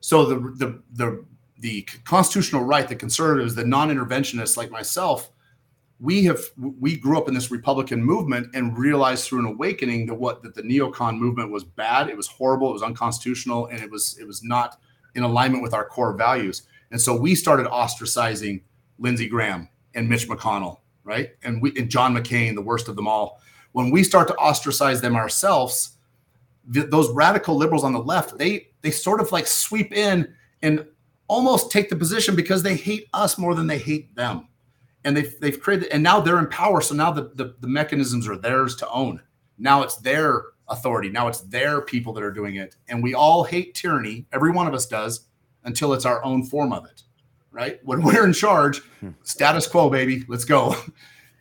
So the the the the constitutional right, the conservatives, the non-interventionists like myself, we have we grew up in this Republican movement and realized through an awakening that what that the neocon movement was bad, it was horrible, it was unconstitutional, and it was it was not in alignment with our core values. And so we started ostracizing Lindsey Graham and Mitch McConnell, right? And we and John McCain, the worst of them all. When we start to ostracize them ourselves, th- those radical liberals on the left, they they sort of like sweep in and almost take the position because they hate us more than they hate them and they've they've created and now they're in power. So now the, the the mechanisms are theirs to own. Now it's their authority. Now it's their people that are doing it. And we all hate tyranny. Every one of us does until it's our own form of it right? When we're in charge status quo baby. Let's go.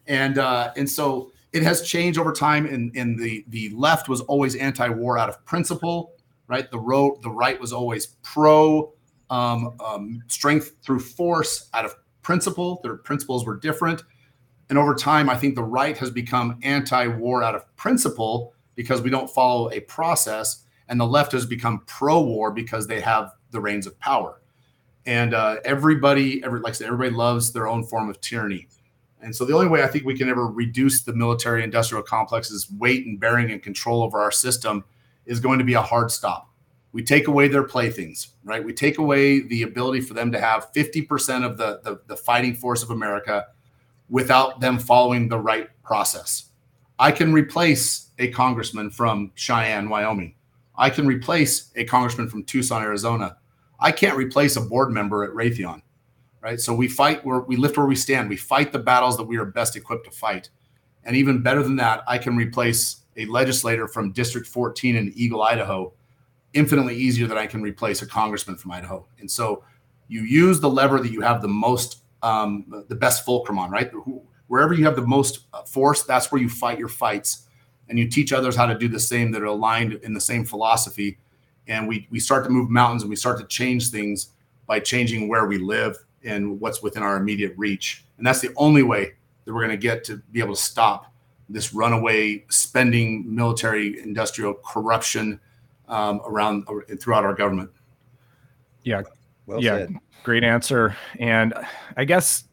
And uh and so it has changed over time. And and the the left was always anti-war out of principle right? The road the right was always pro um, um, strength through force out of principle. Their principles were different. And over time, I think the right has become anti war out of principle because we don't follow a process. And the left has become pro war because they have the reins of power. And uh, everybody, every, like I said, everybody loves their own form of tyranny. And so the only way I think we can ever reduce the military industrial complex's weight and bearing and control over our system is going to be a hard stop we take away their playthings, right? We take away the ability for them to have 50% of the, the, the, fighting force of America without them following the right process. I can replace a congressman from Cheyenne, Wyoming. I can replace a congressman from Tucson, Arizona. I can't replace a board member at Raytheon, right? So we fight where we lift where we stand. We fight the battles that we are best equipped to fight. And even better than that, I can replace a legislator from District 14 in Eagle, Idaho infinitely easier than I can replace a congressman from Idaho. And so you use the lever that you have the most, um, the best fulcrum on, right? Wherever you have the most uh, force, that's where you fight your fights. And you teach others how to do the same that are aligned in the same philosophy. And we, we start to move mountains and we start to change things by changing where we live and what's within our immediate reach. And that's the only way that we're going to get to be able to stop this runaway spending military industrial corruption um, around throughout our government. Yeah. Well yeah. said. Great answer. And I guess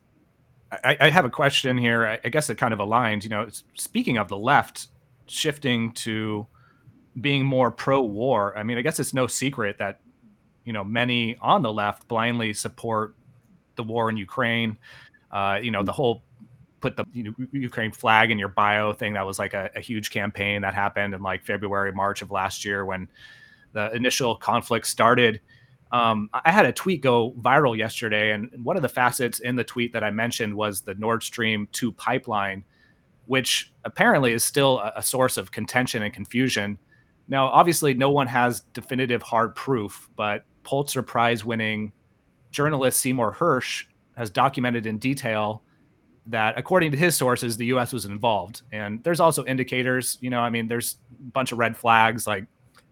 I, I have a question here. I, I guess it kind of aligns. You know, speaking of the left shifting to being more pro-war, I mean, I guess it's no secret that you know many on the left blindly support the war in Ukraine. Uh, you know, the whole put the you know, Ukraine flag in your bio thing. That was like a, a, huge campaign that happened in like February, March of last year when the initial conflict started. Um, I had a tweet go viral yesterday, and one of the facets in the tweet that I mentioned was the Nord Stream 2 pipeline, which apparently is still a, a source of contention and confusion. Now, obviously, no one has definitive hard proof, but Pulitzer Prize winning journalist Seymour Hersh has documented in detail that according to his sources the us was involved and there's also indicators you know i mean there's a bunch of red flags like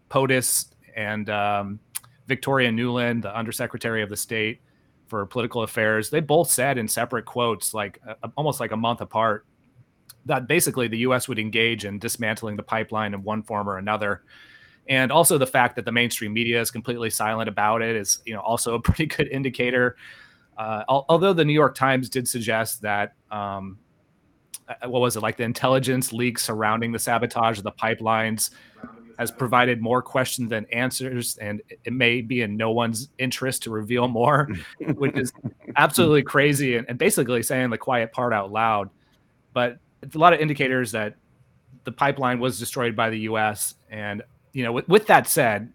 potus and um, victoria nuland the undersecretary of the state for political affairs they both said in separate quotes like uh, almost like a month apart that basically the U.S. would engage in dismantling the pipeline in one form or another. And also the fact that the mainstream media is completely silent about it is, you know, also a pretty good indicator. Uh, although the New York Times did suggest that, um, uh, what was it like the intelligence leak surrounding the sabotage of the pipelines has provided more questions than answers, and it may be in no one's interest to reveal more, which is absolutely crazy and, and basically saying the quiet part out loud. But it's a lot of indicators that the pipeline was destroyed by the U.S. And you know, with, with that said,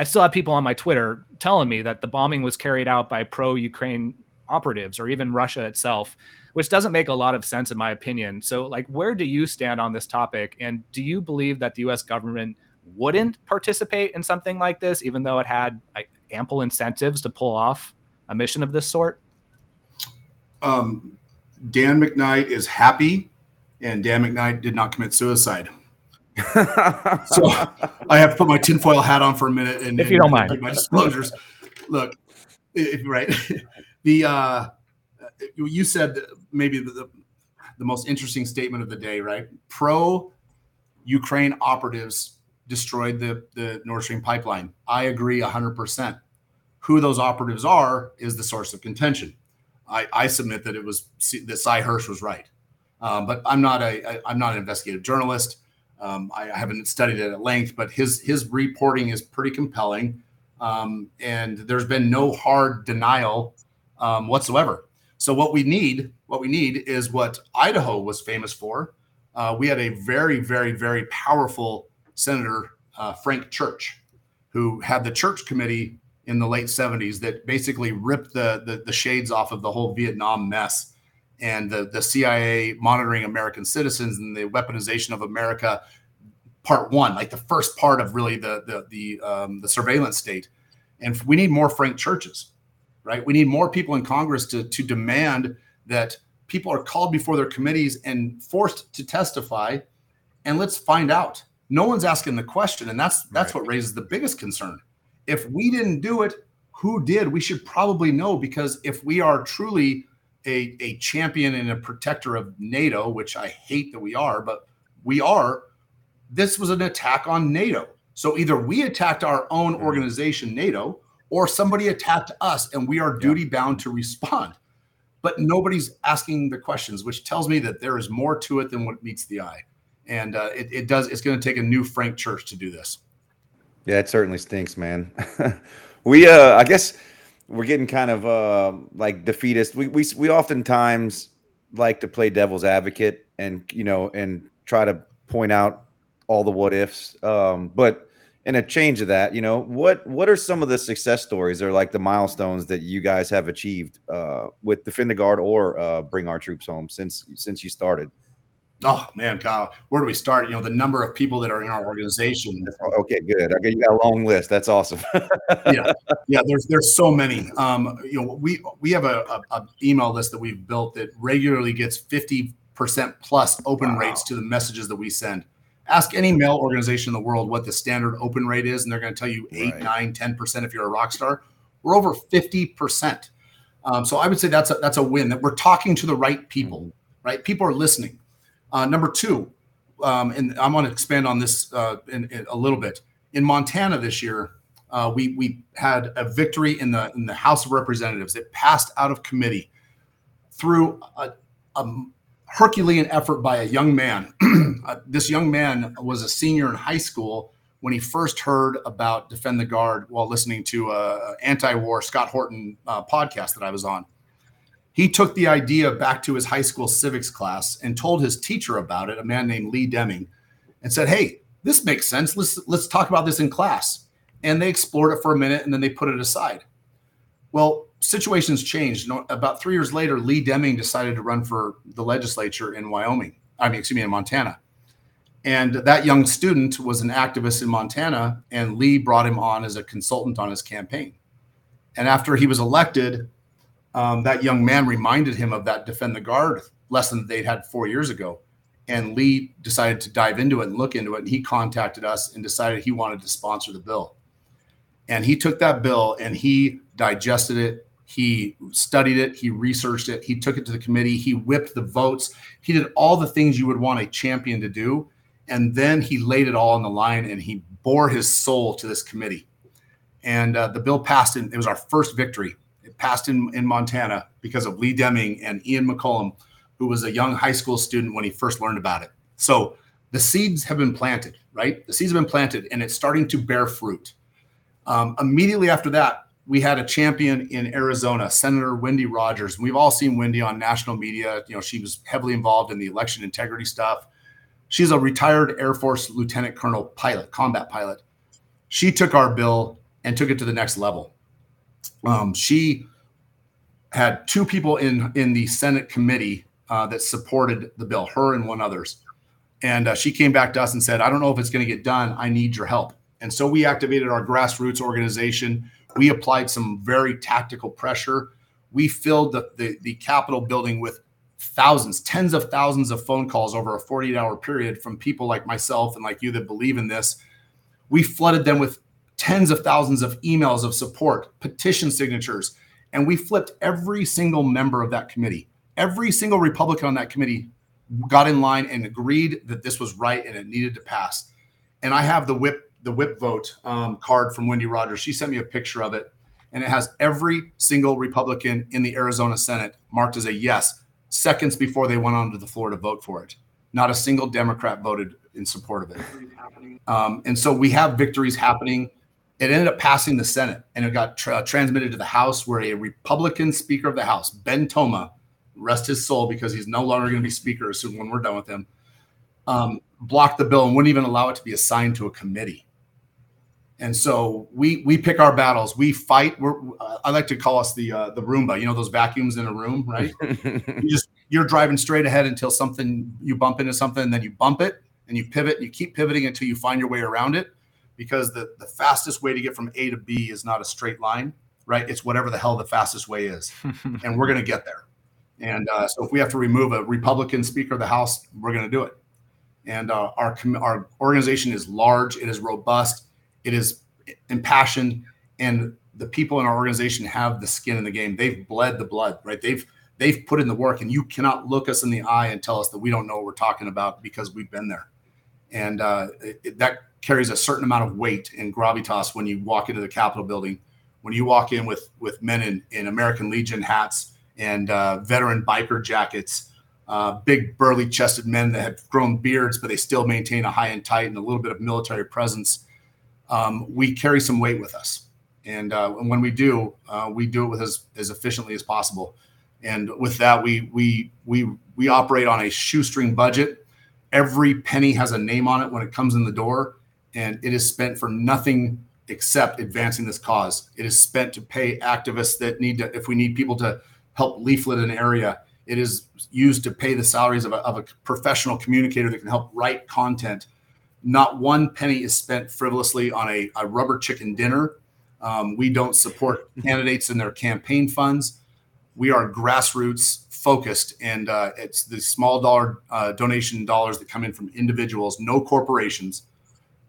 I still have people on my Twitter telling me that the bombing was carried out by pro-Ukraine operatives or even Russia itself which doesn't make a lot of sense in my opinion. So, like, where do you stand on this topic? And do you believe that the U.S. government wouldn't participate in something like this, even though it had ample incentives to pull off a mission of this sort? Um, Dan McKnight is happy, and Dan McKnight did not commit suicide. So I have to put my tinfoil hat on for a minute, and if you don't mind, my disclosures. Look, if, right, the uh, you said maybe the, the most interesting statement of the day, right? Pro Ukraine operatives destroyed the, the Nord Stream pipeline. I agree 100%. Who those operatives are is the source of contention. I, I submit that it was that Sy Hersh was right, um, but I'm not a I'm not an investigative journalist. Um, I, I, haven't studied it at length, but his his reporting is pretty compelling, um, and there's been no hard denial um, whatsoever. So what we need, what we need is what Idaho was famous for. Uh, we had a very, very, very powerful Senator uh, Frank Church, who had the church committee in the late 70s that basically ripped the, the, the shades off of the whole Vietnam mess and the, the CIA monitoring American citizens and the weaponization of America. Part one, like the first part of really the the the, um, the surveillance state, and we need more Frank churches right? We need more people in Congress to, to demand that people are called before their committees and forced to testify. And let's find out. No one's asking the question, and that's that's right. what raises the biggest concern. If we didn't do it, who did? We should probably know because if we are truly a, a champion and a protector of NATO, which I hate that we are, but we are, this was an attack on NATO. So either we attacked our own mm-hmm. organization, NATO, or somebody attacked us and we are duty bound to respond. But nobody's asking the questions, which tells me that there is more to it than what meets the eye. And uh, it, it does, it's going to take a new Frank Church to do this. Yeah, it certainly stinks, man. we, uh, I guess we're getting kind of uh, like defeatist. We, we, we oftentimes like to play devil's advocate and, you know, and try to point out all the what ifs. Um, but, in a change of that, you know, what what are some of the success stories or like the milestones that you guys have achieved uh, with Defend the Guard or uh, Bring Our Troops Home since since you started? Oh man, Kyle, where do we start? You know, the number of people that are in our organization. Okay, good. Okay, you got a long list. That's awesome. yeah, yeah. There's there's so many. Um, you know, we we have a, a, a email list that we've built that regularly gets fifty percent plus open wow. rates to the messages that we send ask any mail organization in the world what the standard open rate is, and they're going to tell you 8, right. 9, 10% if you're a rock star. We're over 50%. Um, so I would say that's a, that's a win that we're talking to the right people, mm-hmm. right? People are listening. Uh, number two, um, and I want to expand on this uh, in, in a little bit. In Montana this year, uh, we we had a victory in the in the House of Representatives. It passed out of committee through a, a Herculean effort by a young man. uh, this young man was a senior in high school when he first heard about Defend the Guard while listening to a anti-war Scott Horton uh, podcast that I was on. He took the idea back to his high school civics class and told his teacher about it, a man named Lee Deming, and said, "Hey, this makes sense. Let's let's talk about this in class." And they explored it for a minute and then they put it aside. Well, situations changed. About three years later, Lee Deming decided to run for the legislature in Wyoming. I mean, excuse me, in Montana. And that young student was an activist in Montana, and Lee brought him on as a consultant on his campaign. And after he was elected, um, that young man reminded him of that Defend the Guard lesson that they'd had four years ago. And Lee decided to dive into it and look into it. And he contacted us and decided he wanted to sponsor the bill. And he took that bill and he digested it. He studied it, he researched it, he took it to the committee, he whipped the votes, he did all the things you would want a champion to do. And then he laid it all on the line and he bore his soul to this committee. And uh, the bill passed, and it was our first victory. Passed in, in Montana because of Lee Deming and Ian McCollum, who was a young high school student when he first learned about it. So the seeds have been planted, right? The seeds have been planted and it's starting to bear fruit. Um, immediately after that, we had a champion in Arizona, Senator Wendy Rogers. We've all seen Wendy on national media. You know, she was heavily involved in the election integrity stuff. She's a retired Air Force lieutenant colonel pilot, combat pilot. She took our bill and took it to the next level. Um, she had two people in in the Senate committee uh, that supported the bill, her and one others. And uh, she came back to us and said, "I don't know if it's going to get done. I need your help." And so we activated our grassroots organization. We applied some very tactical pressure. We filled the, the, the Capitol building with thousands, tens of thousands of phone calls over a 48 hour period from people like myself and like you that believe in this. We flooded them with tens of thousands of emails of support, petition signatures, and we flipped every single member of that committee. Every single Republican on that committee got in line and agreed that this was right and it needed to pass. And I have the whip the whip vote um, card from Wendy Rogers. She sent me a picture of it, and it has every single Republican in the Arizona Senate marked as a yes seconds before they went onto the floor to vote for it. Not a single Democrat voted in support of it. Um, and so we have victories happening. It ended up passing the Senate and it got tra- transmitted to the House, where a Republican Speaker of the House, Ben Toma, rest his soul because he's no longer going to be Speaker as soon when we're done with him, um, blocked the bill and wouldn't even allow it to be assigned to a committee. And so we we pick our battles. We fight. We're uh, I like to call us the uh, the Roomba. You know those vacuums in a room, right? you just you're driving straight ahead until something you bump into something, and then you bump it and you pivot. And you keep pivoting until you find your way around it, because the the fastest way to get from A to B is not a straight line, right? It's whatever the hell the fastest way is, and we're gonna get there. And uh, so if we have to remove a Republican Speaker of the House, we're gonna do it. And uh, our our organization is large. It is robust it is impassioned, and the people in our organization have the skin in the game. They've bled the blood, right? They've they've put in the work, and you cannot look us in the eye and tell us that we don't know what we're talking about because we've been there. And uh, it, that carries a certain amount of weight and gravitas when you walk into the Capitol building. When you walk in with with men in, in American Legion hats and uh, veteran biker jackets, uh, big burly chested men that have grown beards, but they still maintain a high and tight and a little bit of military presence um, we carry some weight with us. And, uh, and when we do, uh, we do it with as, as efficiently as possible. And with that, we we we we operate on a shoestring budget. Every penny has a name on it when it comes in the door, and it is spent for nothing except advancing this cause. It is spent to pay activists that need to, if we need people to help leaflet an area. It is used to pay the salaries of a, of a professional communicator that can help write content not one penny is spent frivolously on a, a rubber chicken dinner. Um, we don't support candidates in their campaign funds. We are grassroots focused, and uh, it's the small dollar uh, donation dollars that come in from individuals, no corporations,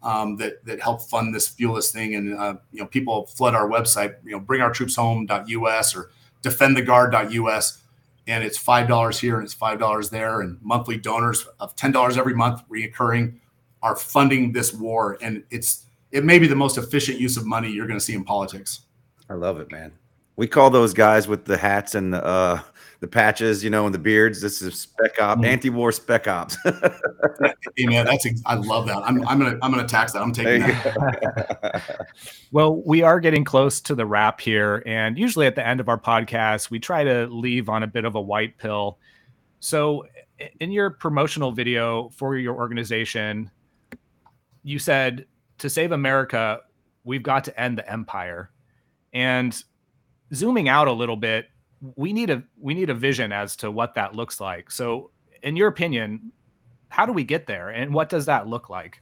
um, that that help fund this fuel this thing. And uh, you know, people flood our website, you know, bringourtroopshome.us or defendtheguard.us, and it's five dollars here and it's five dollars there, and monthly donors of ten dollars every month, reoccurring are funding this war, and it's it may be the most efficient use of money you're going to see in politics. I love it, man. We call those guys with the hats and the uh, the patches, you know, and the beards. This is spec op, mm. anti-war spec ops. hey man, that's I love that. I'm I'm gonna I'm gonna tax that. I'm taking that. well, we are getting close to the wrap here, and usually at the end of our podcast, we try to leave on a bit of a white pill. So, in your promotional video for your organization, you said to save America, we've got to end the empire. And zooming out a little bit, we need a we need a vision as to what that looks like. So, in your opinion, how do we get there, and what does that look like?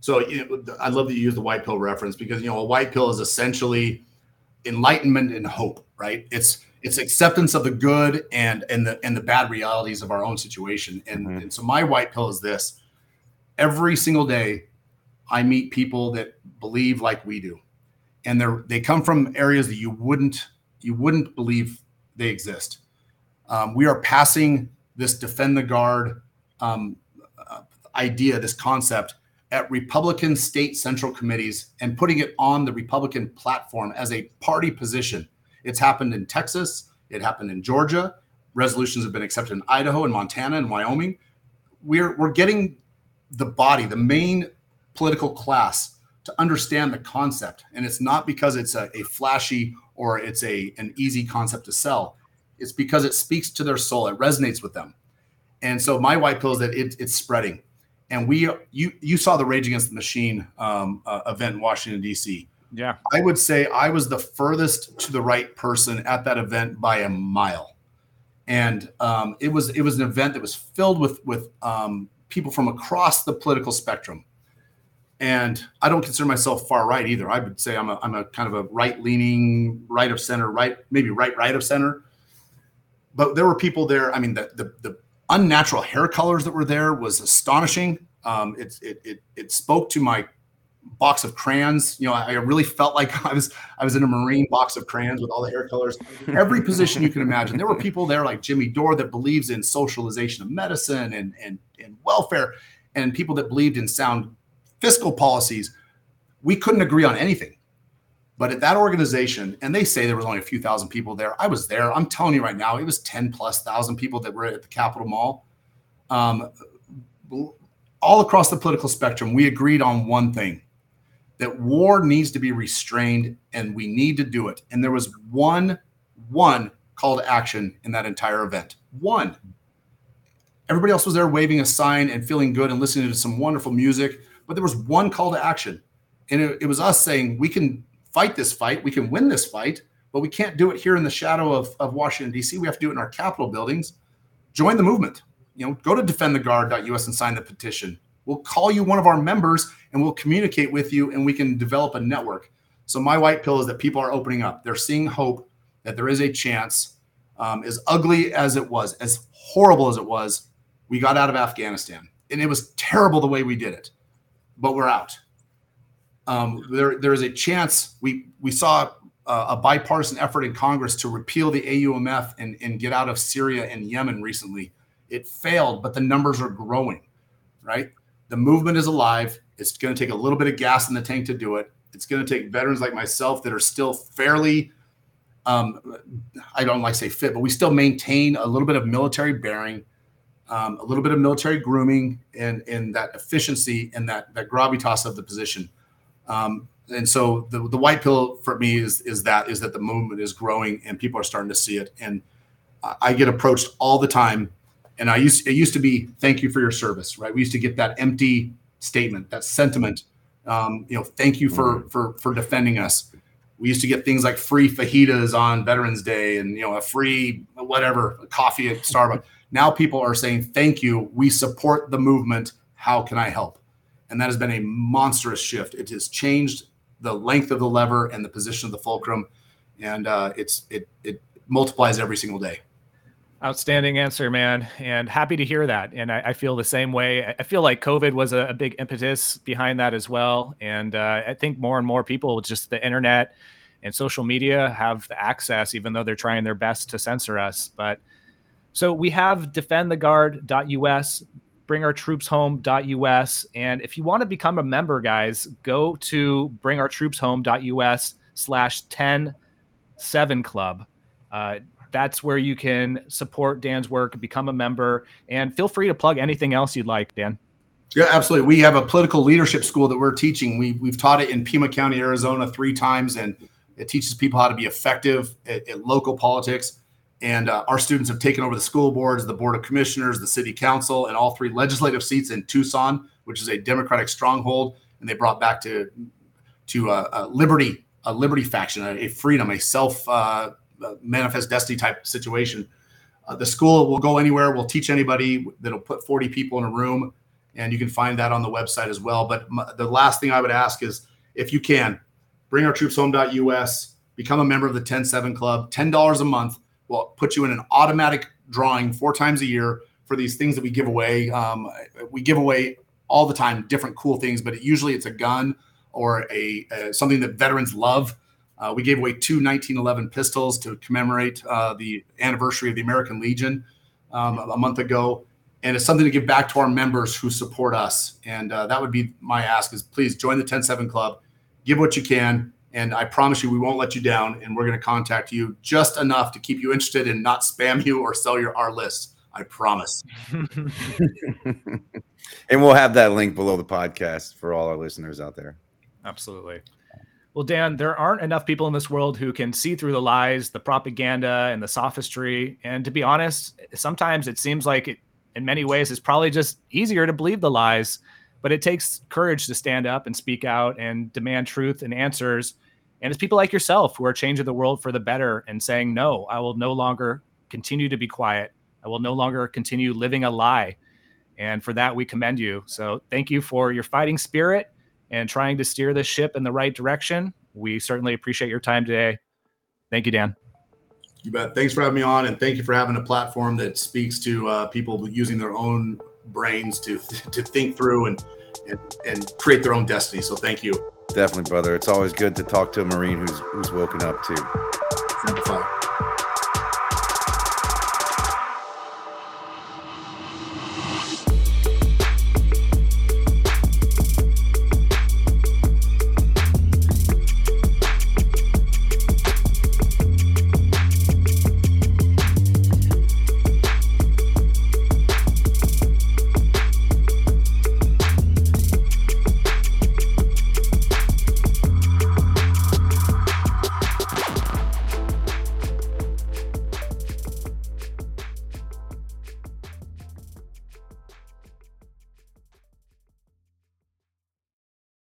So, you know, I love that you use the white pill reference because you know a white pill is essentially enlightenment and hope, right? It's it's acceptance of the good and and the and the bad realities of our own situation. And, mm-hmm. and so my white pill is this: every single day I meet people that believe like we do, and they're they come from areas that you wouldn't you wouldn't believe they exist. Um, we are passing this defend the guard um, uh, idea, this concept at Republican state central committees and putting it on the Republican platform as a party position. It's happened in Texas, it happened in Georgia. Resolutions have been accepted in Idaho and Montana and Wyoming. We're we're getting the body, the main political class to understand the concept. And it's not because it's a, a flashy or it's a an easy concept to sell. It's because it speaks to their soul. It resonates with them. And so my white pill is that it, it's spreading. And we you you saw the Rage Against the Machine um, uh, event in Washington D.C. Yeah, I would say I was the furthest to the right person at that event by a mile, and um, it was it was an event that was filled with with um, people from across the political spectrum. And I don't consider myself far right either. I would say I'm a I'm a kind of a right leaning, right of center, right maybe right right of center. But there were people there. I mean, the the, the unnatural hair colors that were there was astonishing. Um, it, it it it spoke to my box of crayons. You know, I, I really felt like I was I was in a marine box of crayons with all the hair colors. Every position you can imagine. There were people there like Jimmy Dore that believes in socialization of medicine and and and welfare, and people that believed in sound fiscal policies. We couldn't agree on anything. But at that organization, and they say there was only a few thousand people there. I was there. I'm telling you right now, it was 10 plus thousand people that were at the Capitol Mall. Um, all across the political spectrum, we agreed on one thing that war needs to be restrained and we need to do it. And there was one, one call to action in that entire event. One. Everybody else was there waving a sign and feeling good and listening to some wonderful music. But there was one call to action. And it, it was us saying, we can fight this fight, we can win this fight, but we can't do it here in the shadow of, of Washington, D.C. We have to do it in our Capitol buildings. Join the movement. You know, go to defendtheguard.us and sign the petition. We'll call you one of our members and we'll communicate with you and we can develop a network. So my white pill is that people are opening up. They're seeing hope that there is a chance. Um, as ugly as it was, as horrible as it was, we got out of Afghanistan, and it was terrible the way we did it, but we're out. Um, there, there is a chance. We we saw uh, a bipartisan effort in Congress to repeal the AUMF and, and get out of Syria and Yemen recently. It failed, but the numbers are growing, right? The movement is alive. It's going to take a little bit of gas in the tank to do it. It's going to take veterans like myself that are still fairly, um, I don't like to say fit, but we still maintain a little bit of military bearing, um, a little bit of military grooming, and and that efficiency and that that gravitas of the position. Um, and so the, the white pill for me is is that is that the movement is growing and people are starting to see it. And I get approached all the time and I used it used to be thank you for your service, right? We used to get that empty statement, that sentiment. Um, you know, thank you for mm-hmm. for for defending us. We used to get things like free fajitas on Veterans Day and you know a free whatever coffee at Starbucks. Now people are saying thank you. We support the movement. How can I help? And that has been a monstrous shift. It has changed the length of the lever and the position of the fulcrum, and uh, it's it it multiplies every single day. Outstanding answer, man. And happy to hear that. And I, I feel the same way. I feel like COVID was a, a big impetus behind that as well. And uh, I think more and more people, just the internet and social media, have the access, even though they're trying their best to censor us. But so we have defendtheguard.us, bringourtroopshome.us. And if you want to become a member, guys, go to bringourtroopshome.us slash 10 7 club. Uh, that's where you can support Dan's work, become a member, and feel free to plug anything else you'd like, Dan. Yeah, absolutely. We have a political leadership school that we're teaching. We, we've taught it in Pima County, Arizona, three times, and it teaches people how to be effective at, at local politics. And uh, our students have taken over the school boards, the board of commissioners, the city council, and all three legislative seats in Tucson, which is a Democratic stronghold. And they brought back to to uh, a liberty, a liberty faction, a, a freedom, a self uh, manifest destiny type situation. Uh, the school will go anywhere. We'll teach anybody that'll put 40 people in a room, and you can find that on the website as well. But the last thing I would ask is if you can, bring our troops home.us, become a member of the 10-7 club, $10 a month will put you in an automatic drawing four times a year for these things that we give away. Um, we give away all the time different cool things, but it, usually it's a gun or a, a something that veterans love Uh, we gave away two 1911 pistols to commemorate uh, the anniversary of the American Legion um, a month ago, and it's something to give back to our members who support us. And uh, that would be my ask: is please join the 10-7 Club, give what you can, and I promise you we won't let you down. And we're going to contact you just enough to keep you interested and not spam you or sell your our list. I promise. and we'll have that link below the podcast for all our listeners out there. Absolutely. Well, Dan, there aren't enough people in this world who can see through the lies, the propaganda, and the sophistry. And to be honest, sometimes it seems like it, in many ways, it's probably just easier to believe the lies. But it takes courage to stand up and speak out and demand truth and answers. And it's people like yourself who are changing the world for the better and saying, no, I will no longer continue to be quiet. I will no longer continue living a lie. And for that, we commend you. So thank you for your fighting spirit and trying to steer the ship in the right direction. We certainly appreciate your time today. Thank you, Dan. You bet. Thanks for having me on, and thank you for having a platform that speaks to uh, people using their own brains to to think through and, and and create their own destiny. So thank you. Definitely, brother. It's always good to talk to a Marine who's who's woken up too.